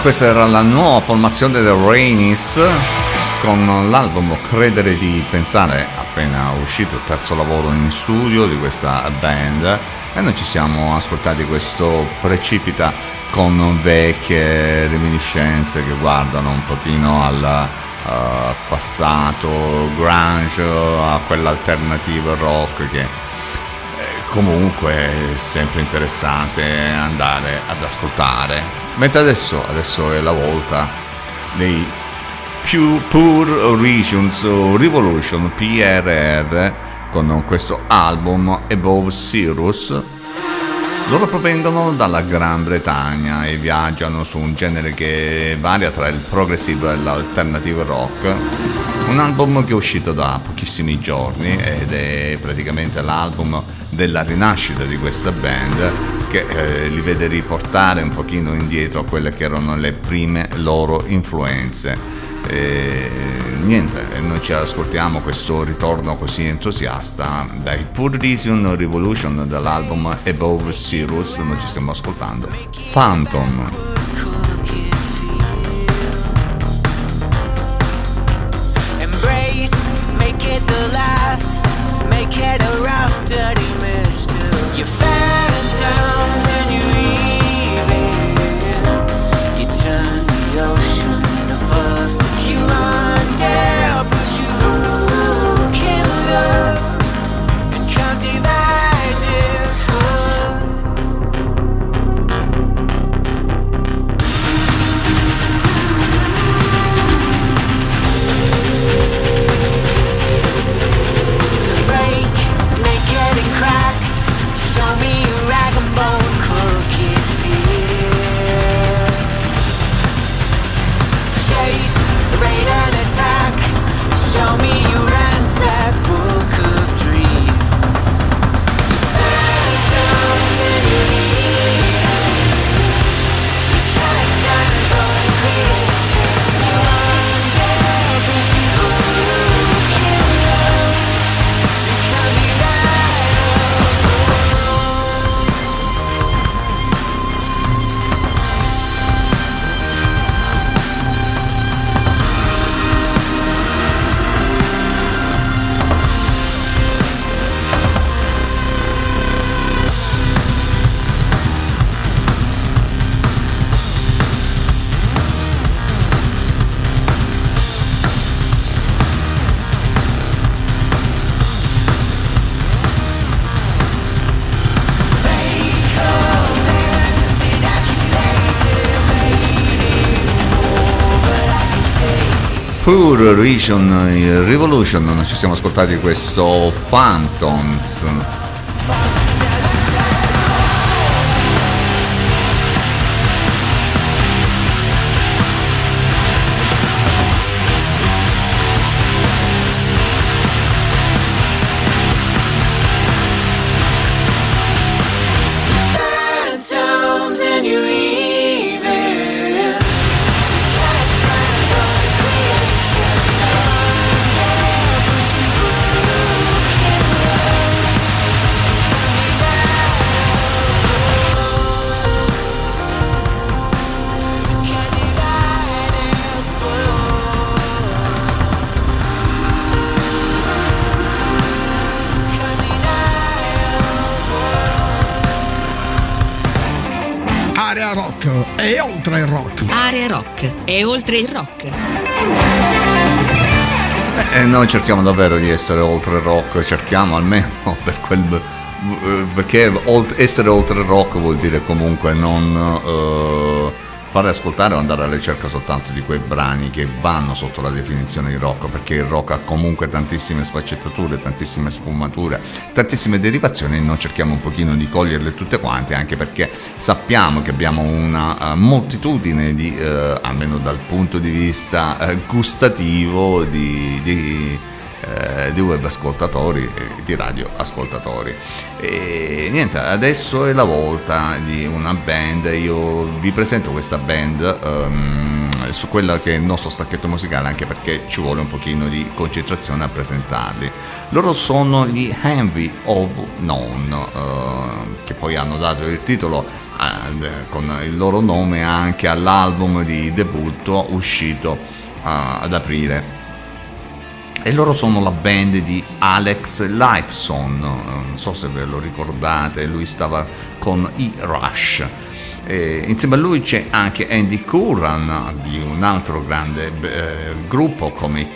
Questa era la nuova formazione del Rainis con l'album Credere di Pensare, appena uscito, il terzo lavoro in studio di questa band e noi ci siamo ascoltati questo Precipita con vecchie reminiscenze che guardano un pochino al eh, passato grunge, a quell'alternativo rock che eh, comunque è sempre interessante andare ad ascoltare. Mentre adesso, adesso è la volta dei Pure Regions o Revolution PRR con questo album Above Cirrus. Loro provengono dalla Gran Bretagna e viaggiano su un genere che varia tra il progressive e l'alternative rock. Un album che è uscito da pochissimi giorni ed è praticamente l'album della rinascita di questa band che eh, li vede riportare un pochino indietro a quelle che erano le prime loro influenze. E niente, noi ci ascoltiamo questo ritorno così entusiasta dai Pure Revolution dall'album Above Cirrus, noi ci stiamo ascoltando Phantom. Pure Region eh, Revolution, ci siamo ascoltati questo. Phantoms oltre il rock. Area rock e oltre il rock. E noi cerchiamo davvero di essere oltre il rock, cerchiamo almeno per quel... eh, perché essere oltre il rock vuol dire comunque non eh, fare ascoltare o andare alla ricerca soltanto di quei brani che vanno sotto la definizione di rock, perché il rock ha comunque tantissime sfaccettature, tantissime sfumature, tantissime derivazioni e noi cerchiamo un pochino di coglierle tutte quante, anche perché sappiamo che abbiamo una eh, moltitudine di, eh, almeno dal punto di vista eh, gustativo, di, di eh, di web ascoltatori e di radio ascoltatori. E niente, adesso è la volta di una band, io vi presento questa band ehm, su quella che è il nostro stacchetto musicale anche perché ci vuole un pochino di concentrazione a presentarli. Loro sono gli Envy of None, eh, che poi hanno dato il titolo ad- con il loro nome anche all'album di debutto uscito ah, ad aprile e loro sono la band di Alex Lifeson, non so se ve lo ricordate, lui stava con i Rush. E insieme a lui c'è anche Andy Curran di un altro grande eh, gruppo come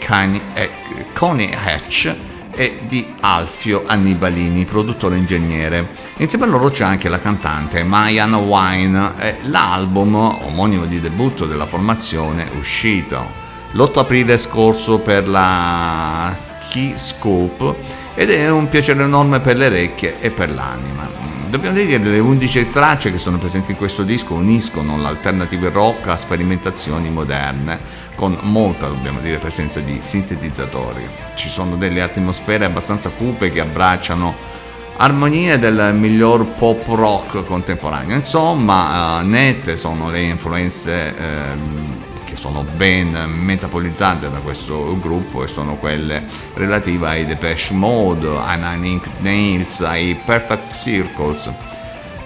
eh, Coney Hatch e di Alfio Annibalini, produttore ingegnere. Insieme a loro c'è anche la cantante Mayan Wine e l'album omonimo di debutto della formazione uscito l'8 aprile scorso per la Key Scope ed è un piacere enorme per le orecchie e per l'anima. Mm, Dobbiamo dire che le 11 tracce che sono presenti in questo disco uniscono l'alternative rock a sperimentazioni moderne con molta, dobbiamo dire, presenza di sintetizzatori. Ci sono delle atmosfere abbastanza cupe che abbracciano armonie del miglior pop rock contemporaneo. Insomma, eh, nette sono le influenze che sono ben metapolizzate da questo gruppo e sono quelle relative ai Depeche Mode, ai Nine Inch Nails, ai Perfect Circles.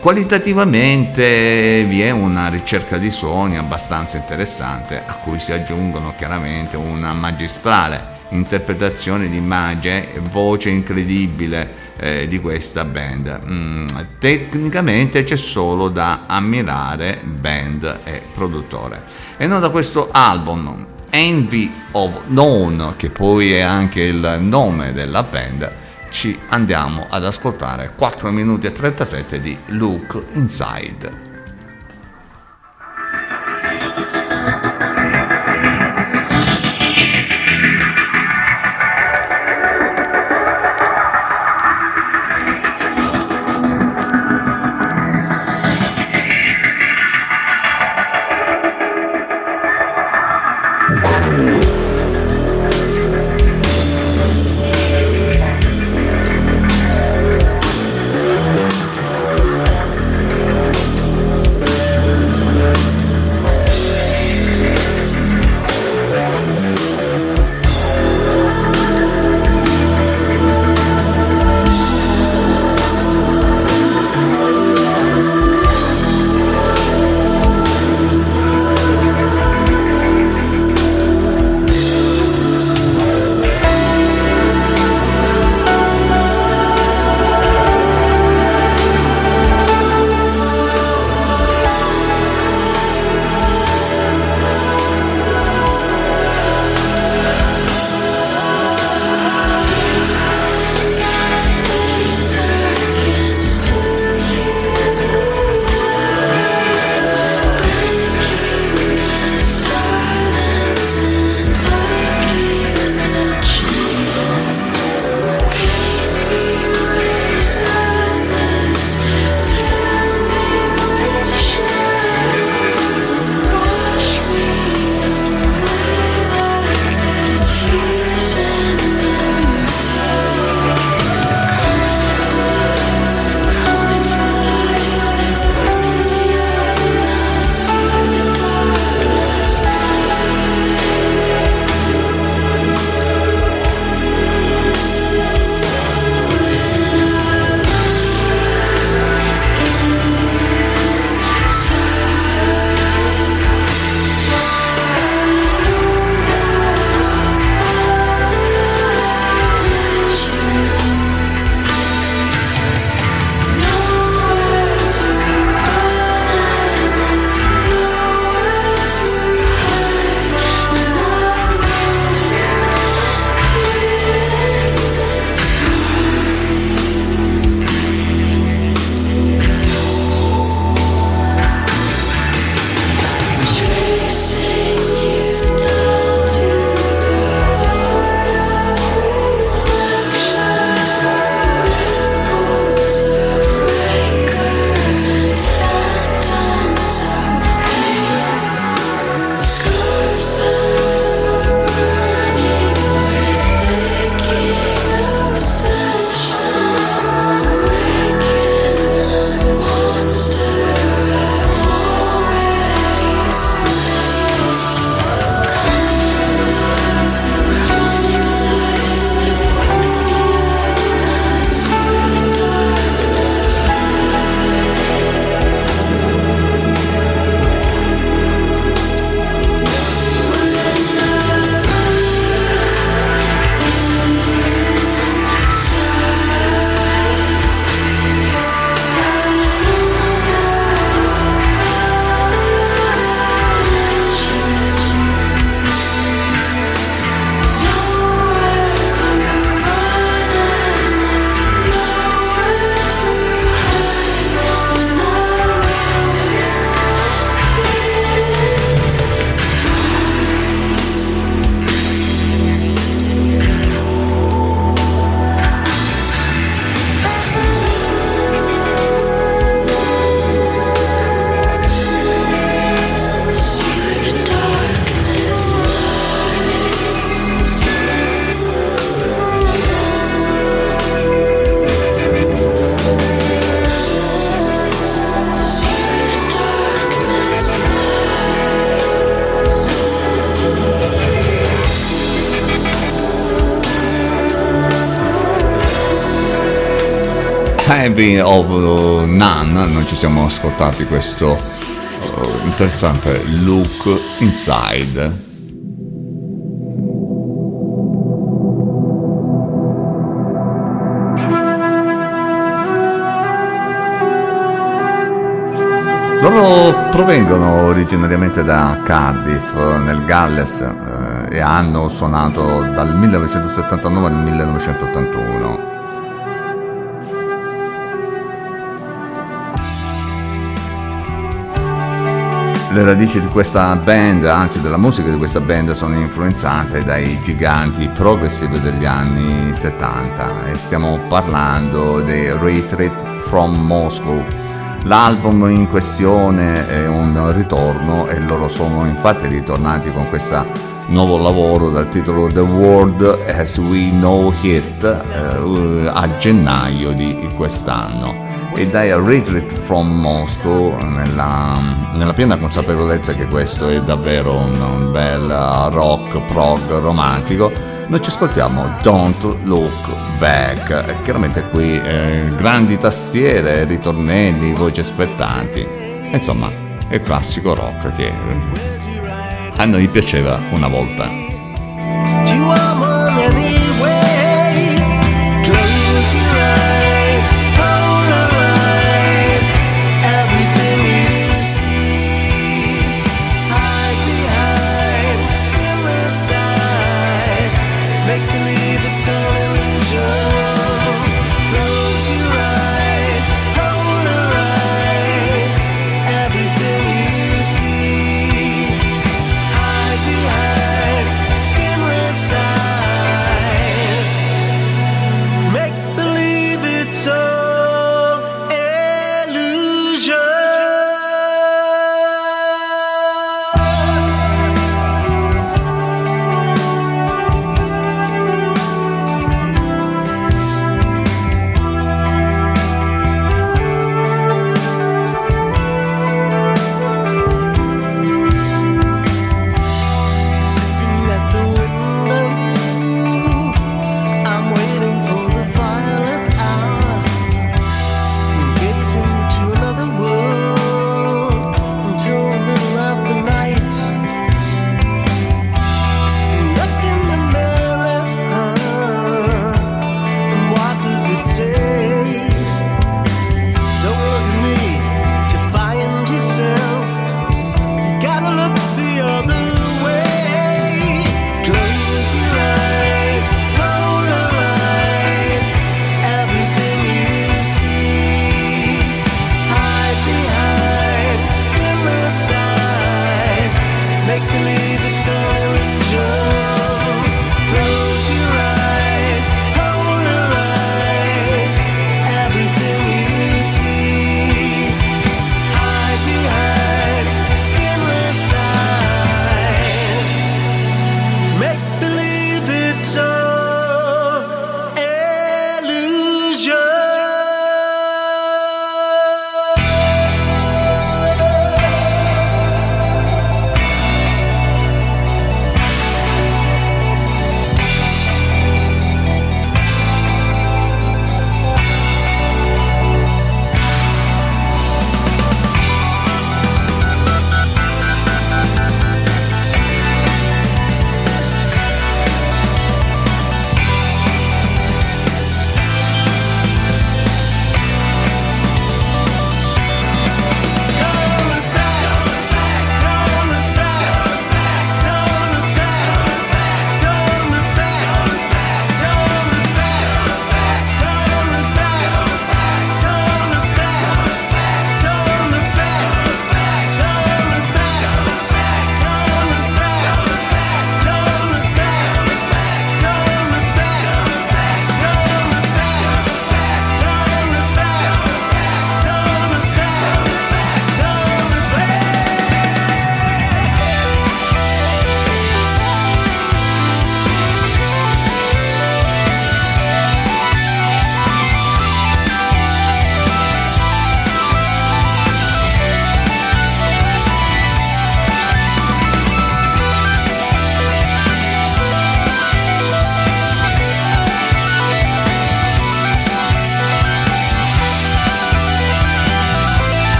Qualitativamente vi è una ricerca di suoni abbastanza interessante a cui si aggiungono chiaramente una magistrale interpretazione di immagine e voce incredibile eh, di questa band. Mm, tecnicamente c'è solo da ammirare band e produttore. E non da questo album Envy of Known, che poi è anche il nome della band, ci andiamo ad ascoltare 4 minuti e 37 di Look Inside. Heavy of None, noi ci siamo ascoltati questo eh, interessante look inside. Loro provengono originariamente da Cardiff, nel Galles, eh, e hanno suonato dal 1979 al 1981. Le radici di questa band, anzi della musica di questa band, sono influenzate dai giganti progressive degli anni 70 e stiamo parlando dei Retreat from Moscow. L'album in questione è un ritorno e loro sono infatti ritornati con questo nuovo lavoro dal titolo The World as We Know It eh, a gennaio di quest'anno e dai a Retreat from Moscow nella, nella piena consapevolezza che questo è davvero un, un bel rock prog romantico noi ci ascoltiamo Don't Look Back. Chiaramente qui eh, grandi tastiere ritornelli voci aspettanti insomma è il classico rock che a noi piaceva una volta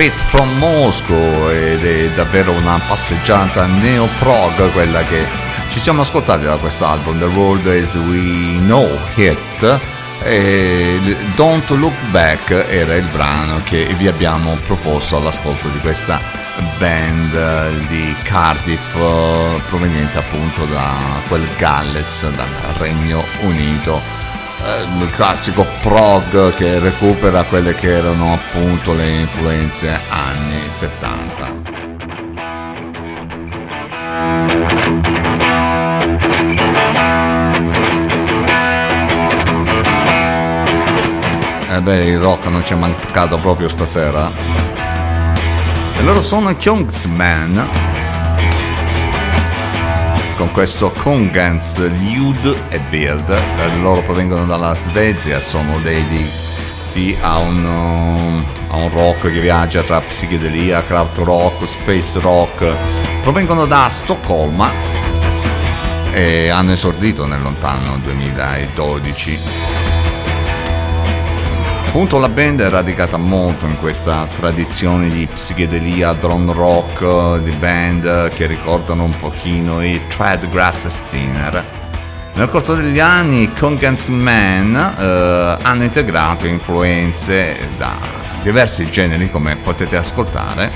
Retreat from Moscow ed è davvero una passeggiata neo-prog quella che ci siamo ascoltati da quest'album The World As We Know It. E Don't Look Back era il brano che vi abbiamo proposto all'ascolto di questa band eh, di Cardiff eh, proveniente appunto da quel Galles dal Regno Unito eh, il classico prog che recupera quelle che erano appunto le influenze anni 70 E beh, il rock non ci è mancato proprio stasera. E loro sono i Kungsman. Con questo Kongens Ljud e. Eh, Loro provengono dalla Svezia, sono dediti a un, um, a un rock che viaggia tra psichedelia, krautrock, space rock. Provengono da Stoccolma e hanno esordito nel lontano 2012. Appunto la band è radicata molto in questa tradizione di psichedelia, drone rock, eh, di band che ricordano un pochino i Threadgrass Steiner. Nel corso degli anni i Kongens Man eh, hanno integrato influenze da diversi generi come potete ascoltare,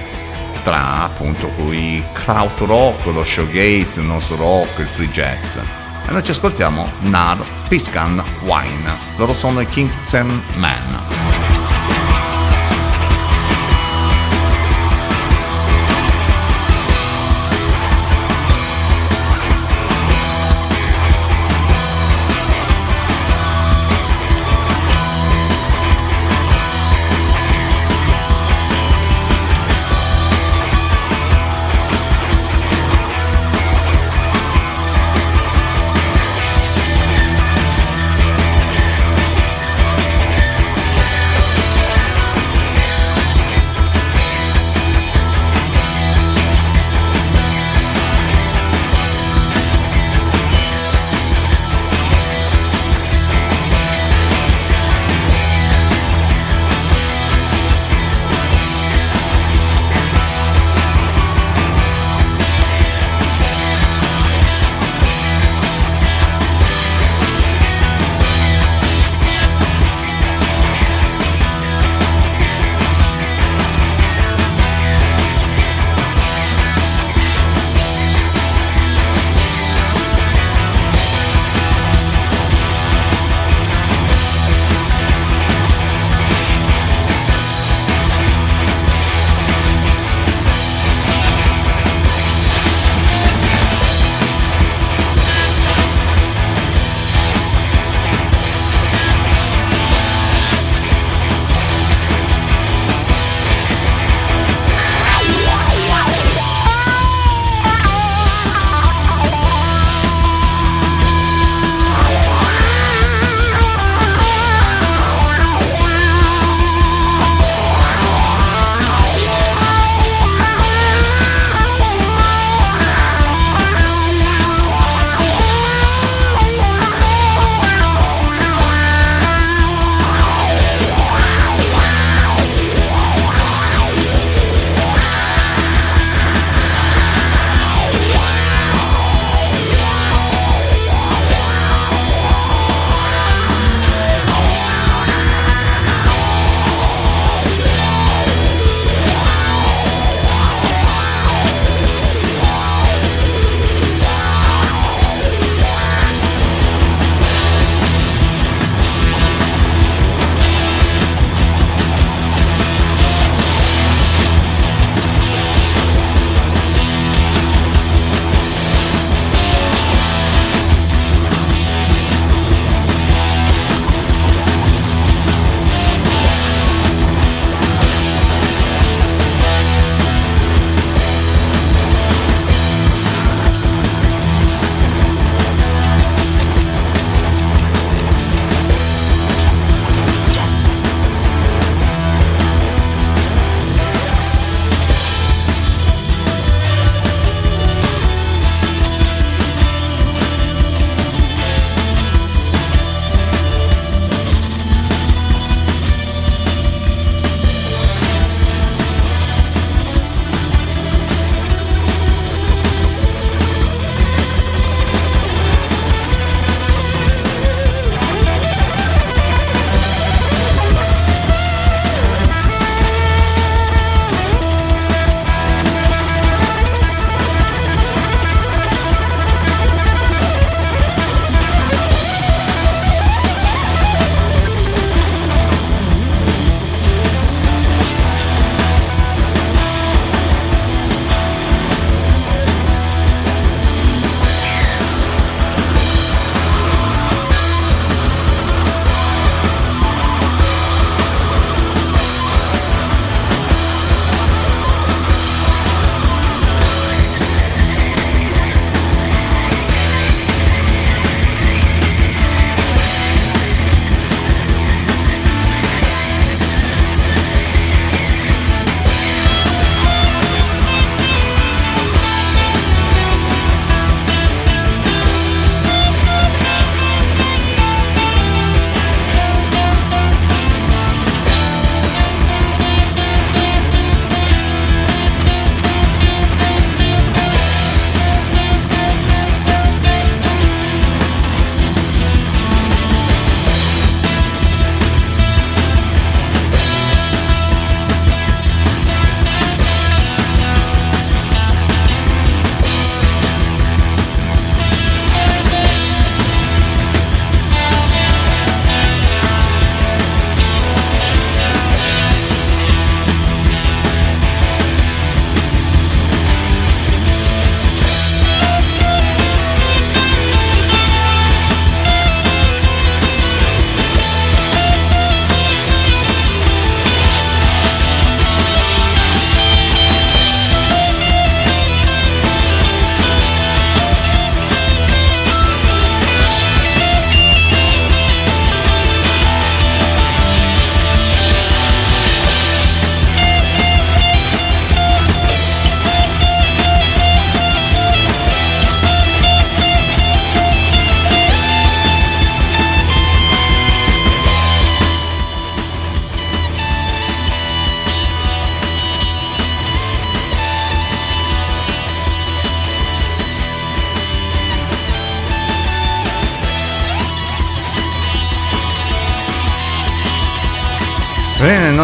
tra appunto cui krautrock, lo showgaze, il nose rock, il free jazz. E noi ci ascoltiamo Nar Piskan Wine. Loro sono i Kingsen Man.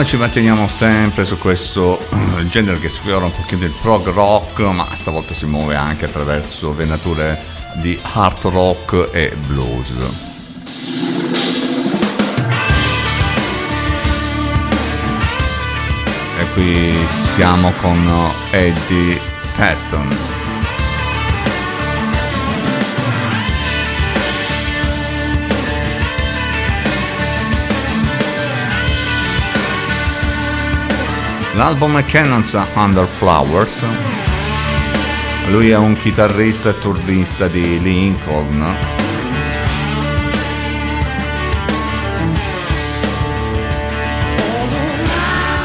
Noi ci manteniamo sempre su questo eh, genere che sfiora un pochino il prog rock, ma stavolta si muove anche attraverso venature di hard rock e blues. E qui siamo con Eddie Tatton. L'album è Cannons Under Flowers. Lui è un chitarrista e turnista di Lincoln.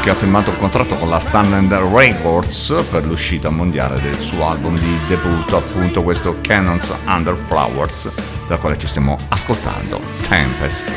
Che ha firmato un contratto con la Standard Records per l'uscita mondiale del suo album di debutto, appunto questo Cannons Under Flowers, dal quale ci stiamo ascoltando Tempest.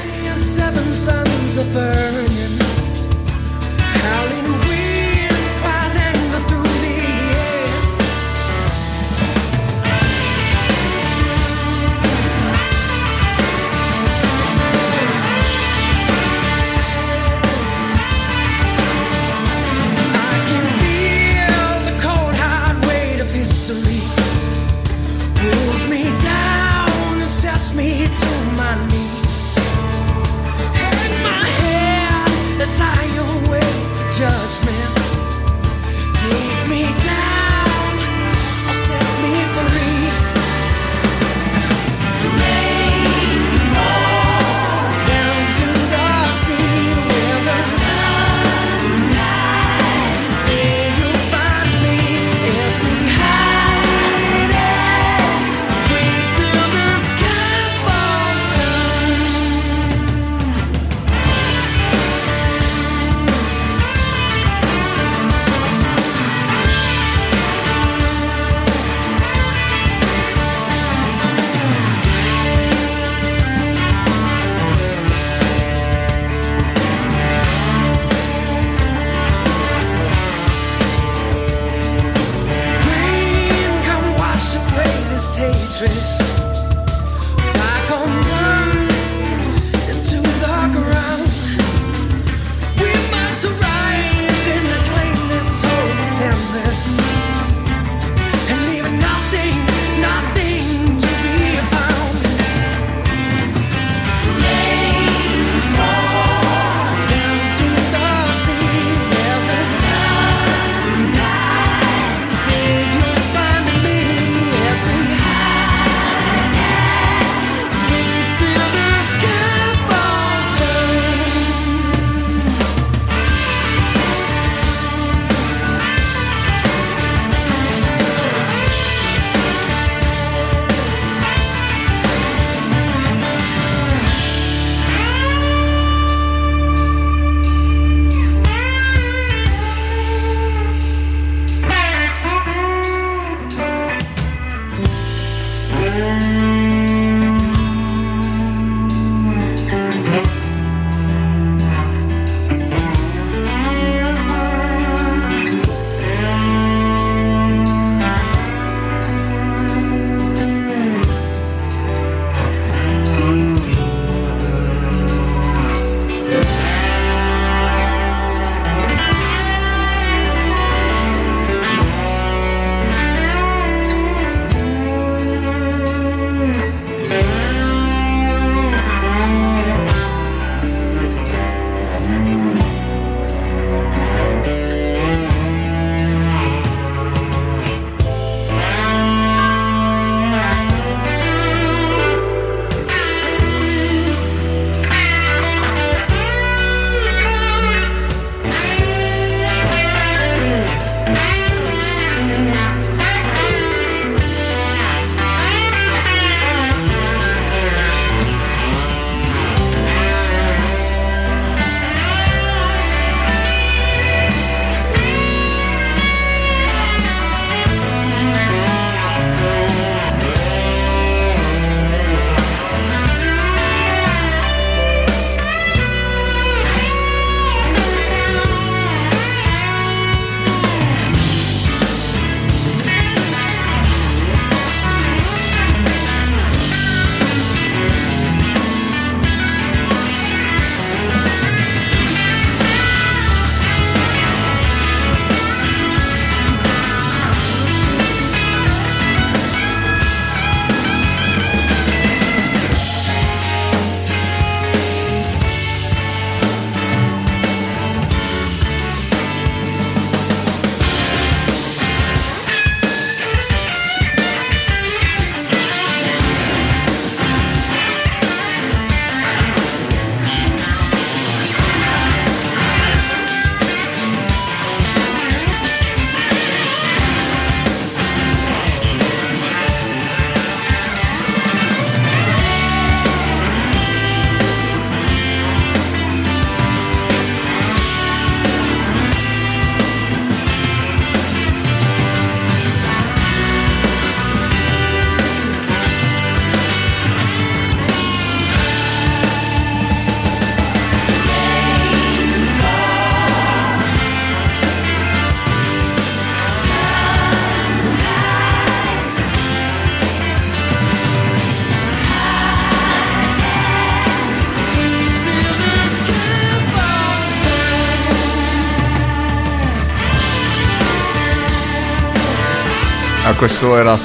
Questo era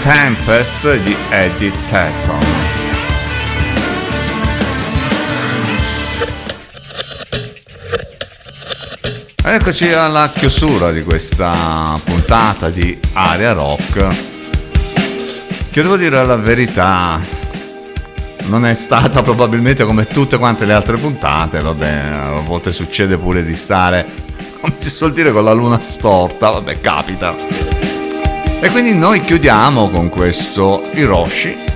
Tempest di Eddie. Ed Eccoci alla chiusura di questa puntata di Area Rock. Che devo dire la verità, non è stata probabilmente come tutte quante le altre puntate, vabbè, a volte succede pure di stare, come si suol dire, con la luna storta, vabbè, capita. E quindi noi chiudiamo con questo Hiroshi.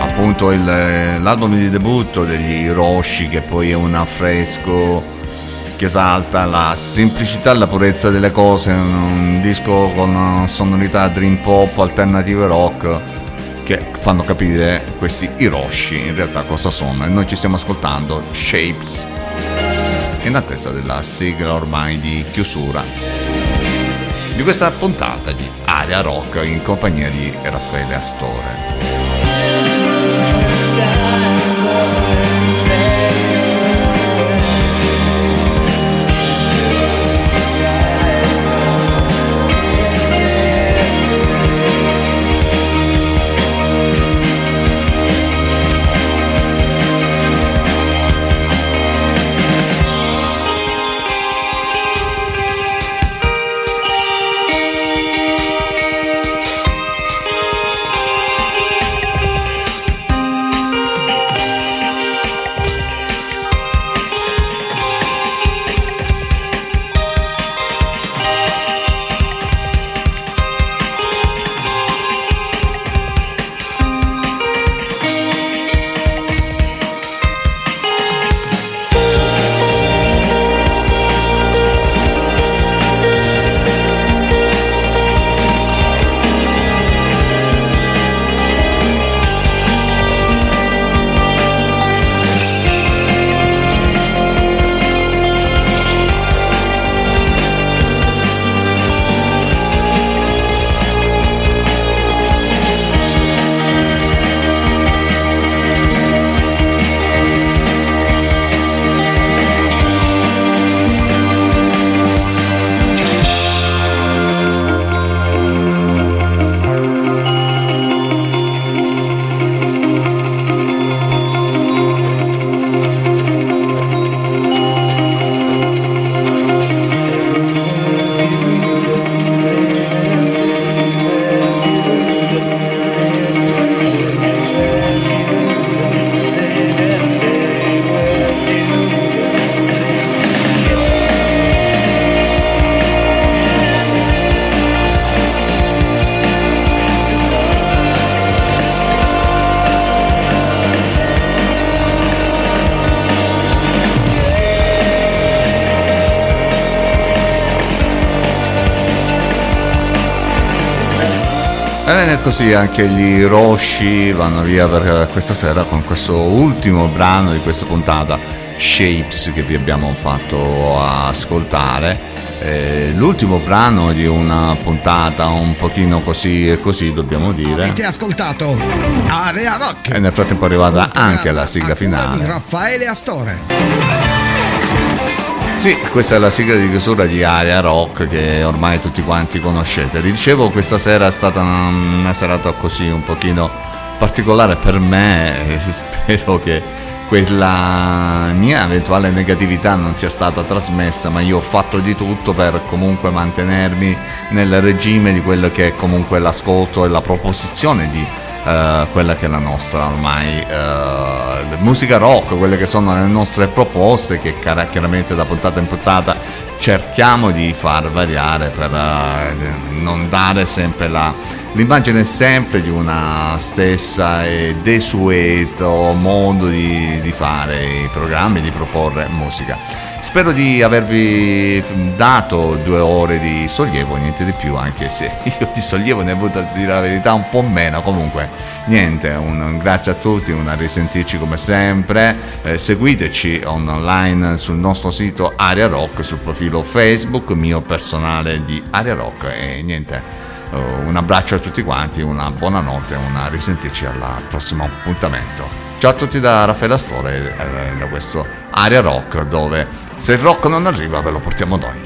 appunto il- l'album di debutto degli Hiroshi che poi è un affresco che esalta la semplicità e la purezza delle cose, un disco con sonorità dream pop, alternative rock fanno capire questi Hiroshi in realtà cosa sono e noi ci stiamo ascoltando Shapes in attesa della sigla ormai di chiusura di questa puntata di Area Rock in compagnia di Raffaele Astore. Così anche gli Roshi vanno via per questa sera con questo ultimo brano di questa puntata, Shapes, che vi abbiamo fatto ascoltare. Eh, l'ultimo brano di una puntata un pochino così e così dobbiamo dire. Avete ascoltato Area Rock. E nel frattempo è arrivata anche la sigla finale. Raffaele Astore. Sì, questa è la sigla di chiusura di Area Rock che ormai tutti quanti conoscete. Vi dicevo, questa sera è stata una, serata così un pochino particolare per me e spero che quella mia eventuale negatività non sia stata trasmessa, ma io ho fatto di tutto per comunque mantenermi nel regime di quello che è comunque l'ascolto e la proposizione di eh, quella che è la nostra ormai eh, musica rock, quelle che sono le nostre proposte che cara- chiaramente da puntata in puntata cerchiamo di far variare per eh, non dare sempre la, l'immagine sempre di una stessa e desueto modo di, di fare i programmi, di proporre musica. Spero di avervi dato due ore di sollievo, niente di più, anche se io di sollievo ne ho avuto a dire la verità un po' meno. Comunque, niente, un, un grazie a tutti, un a risentirci come sempre. Eh, seguiteci online sul nostro sito Aria Rock, sul profilo Facebook mio personale di Aria Rock e niente. eh, un abbraccio a tutti quanti, una buonanotte, una risentirci al prossimo appuntamento. Ciao a tutti da Raffaele Astore, eh, da questo Area Rock dove se il rock non arriva ve lo portiamo noi.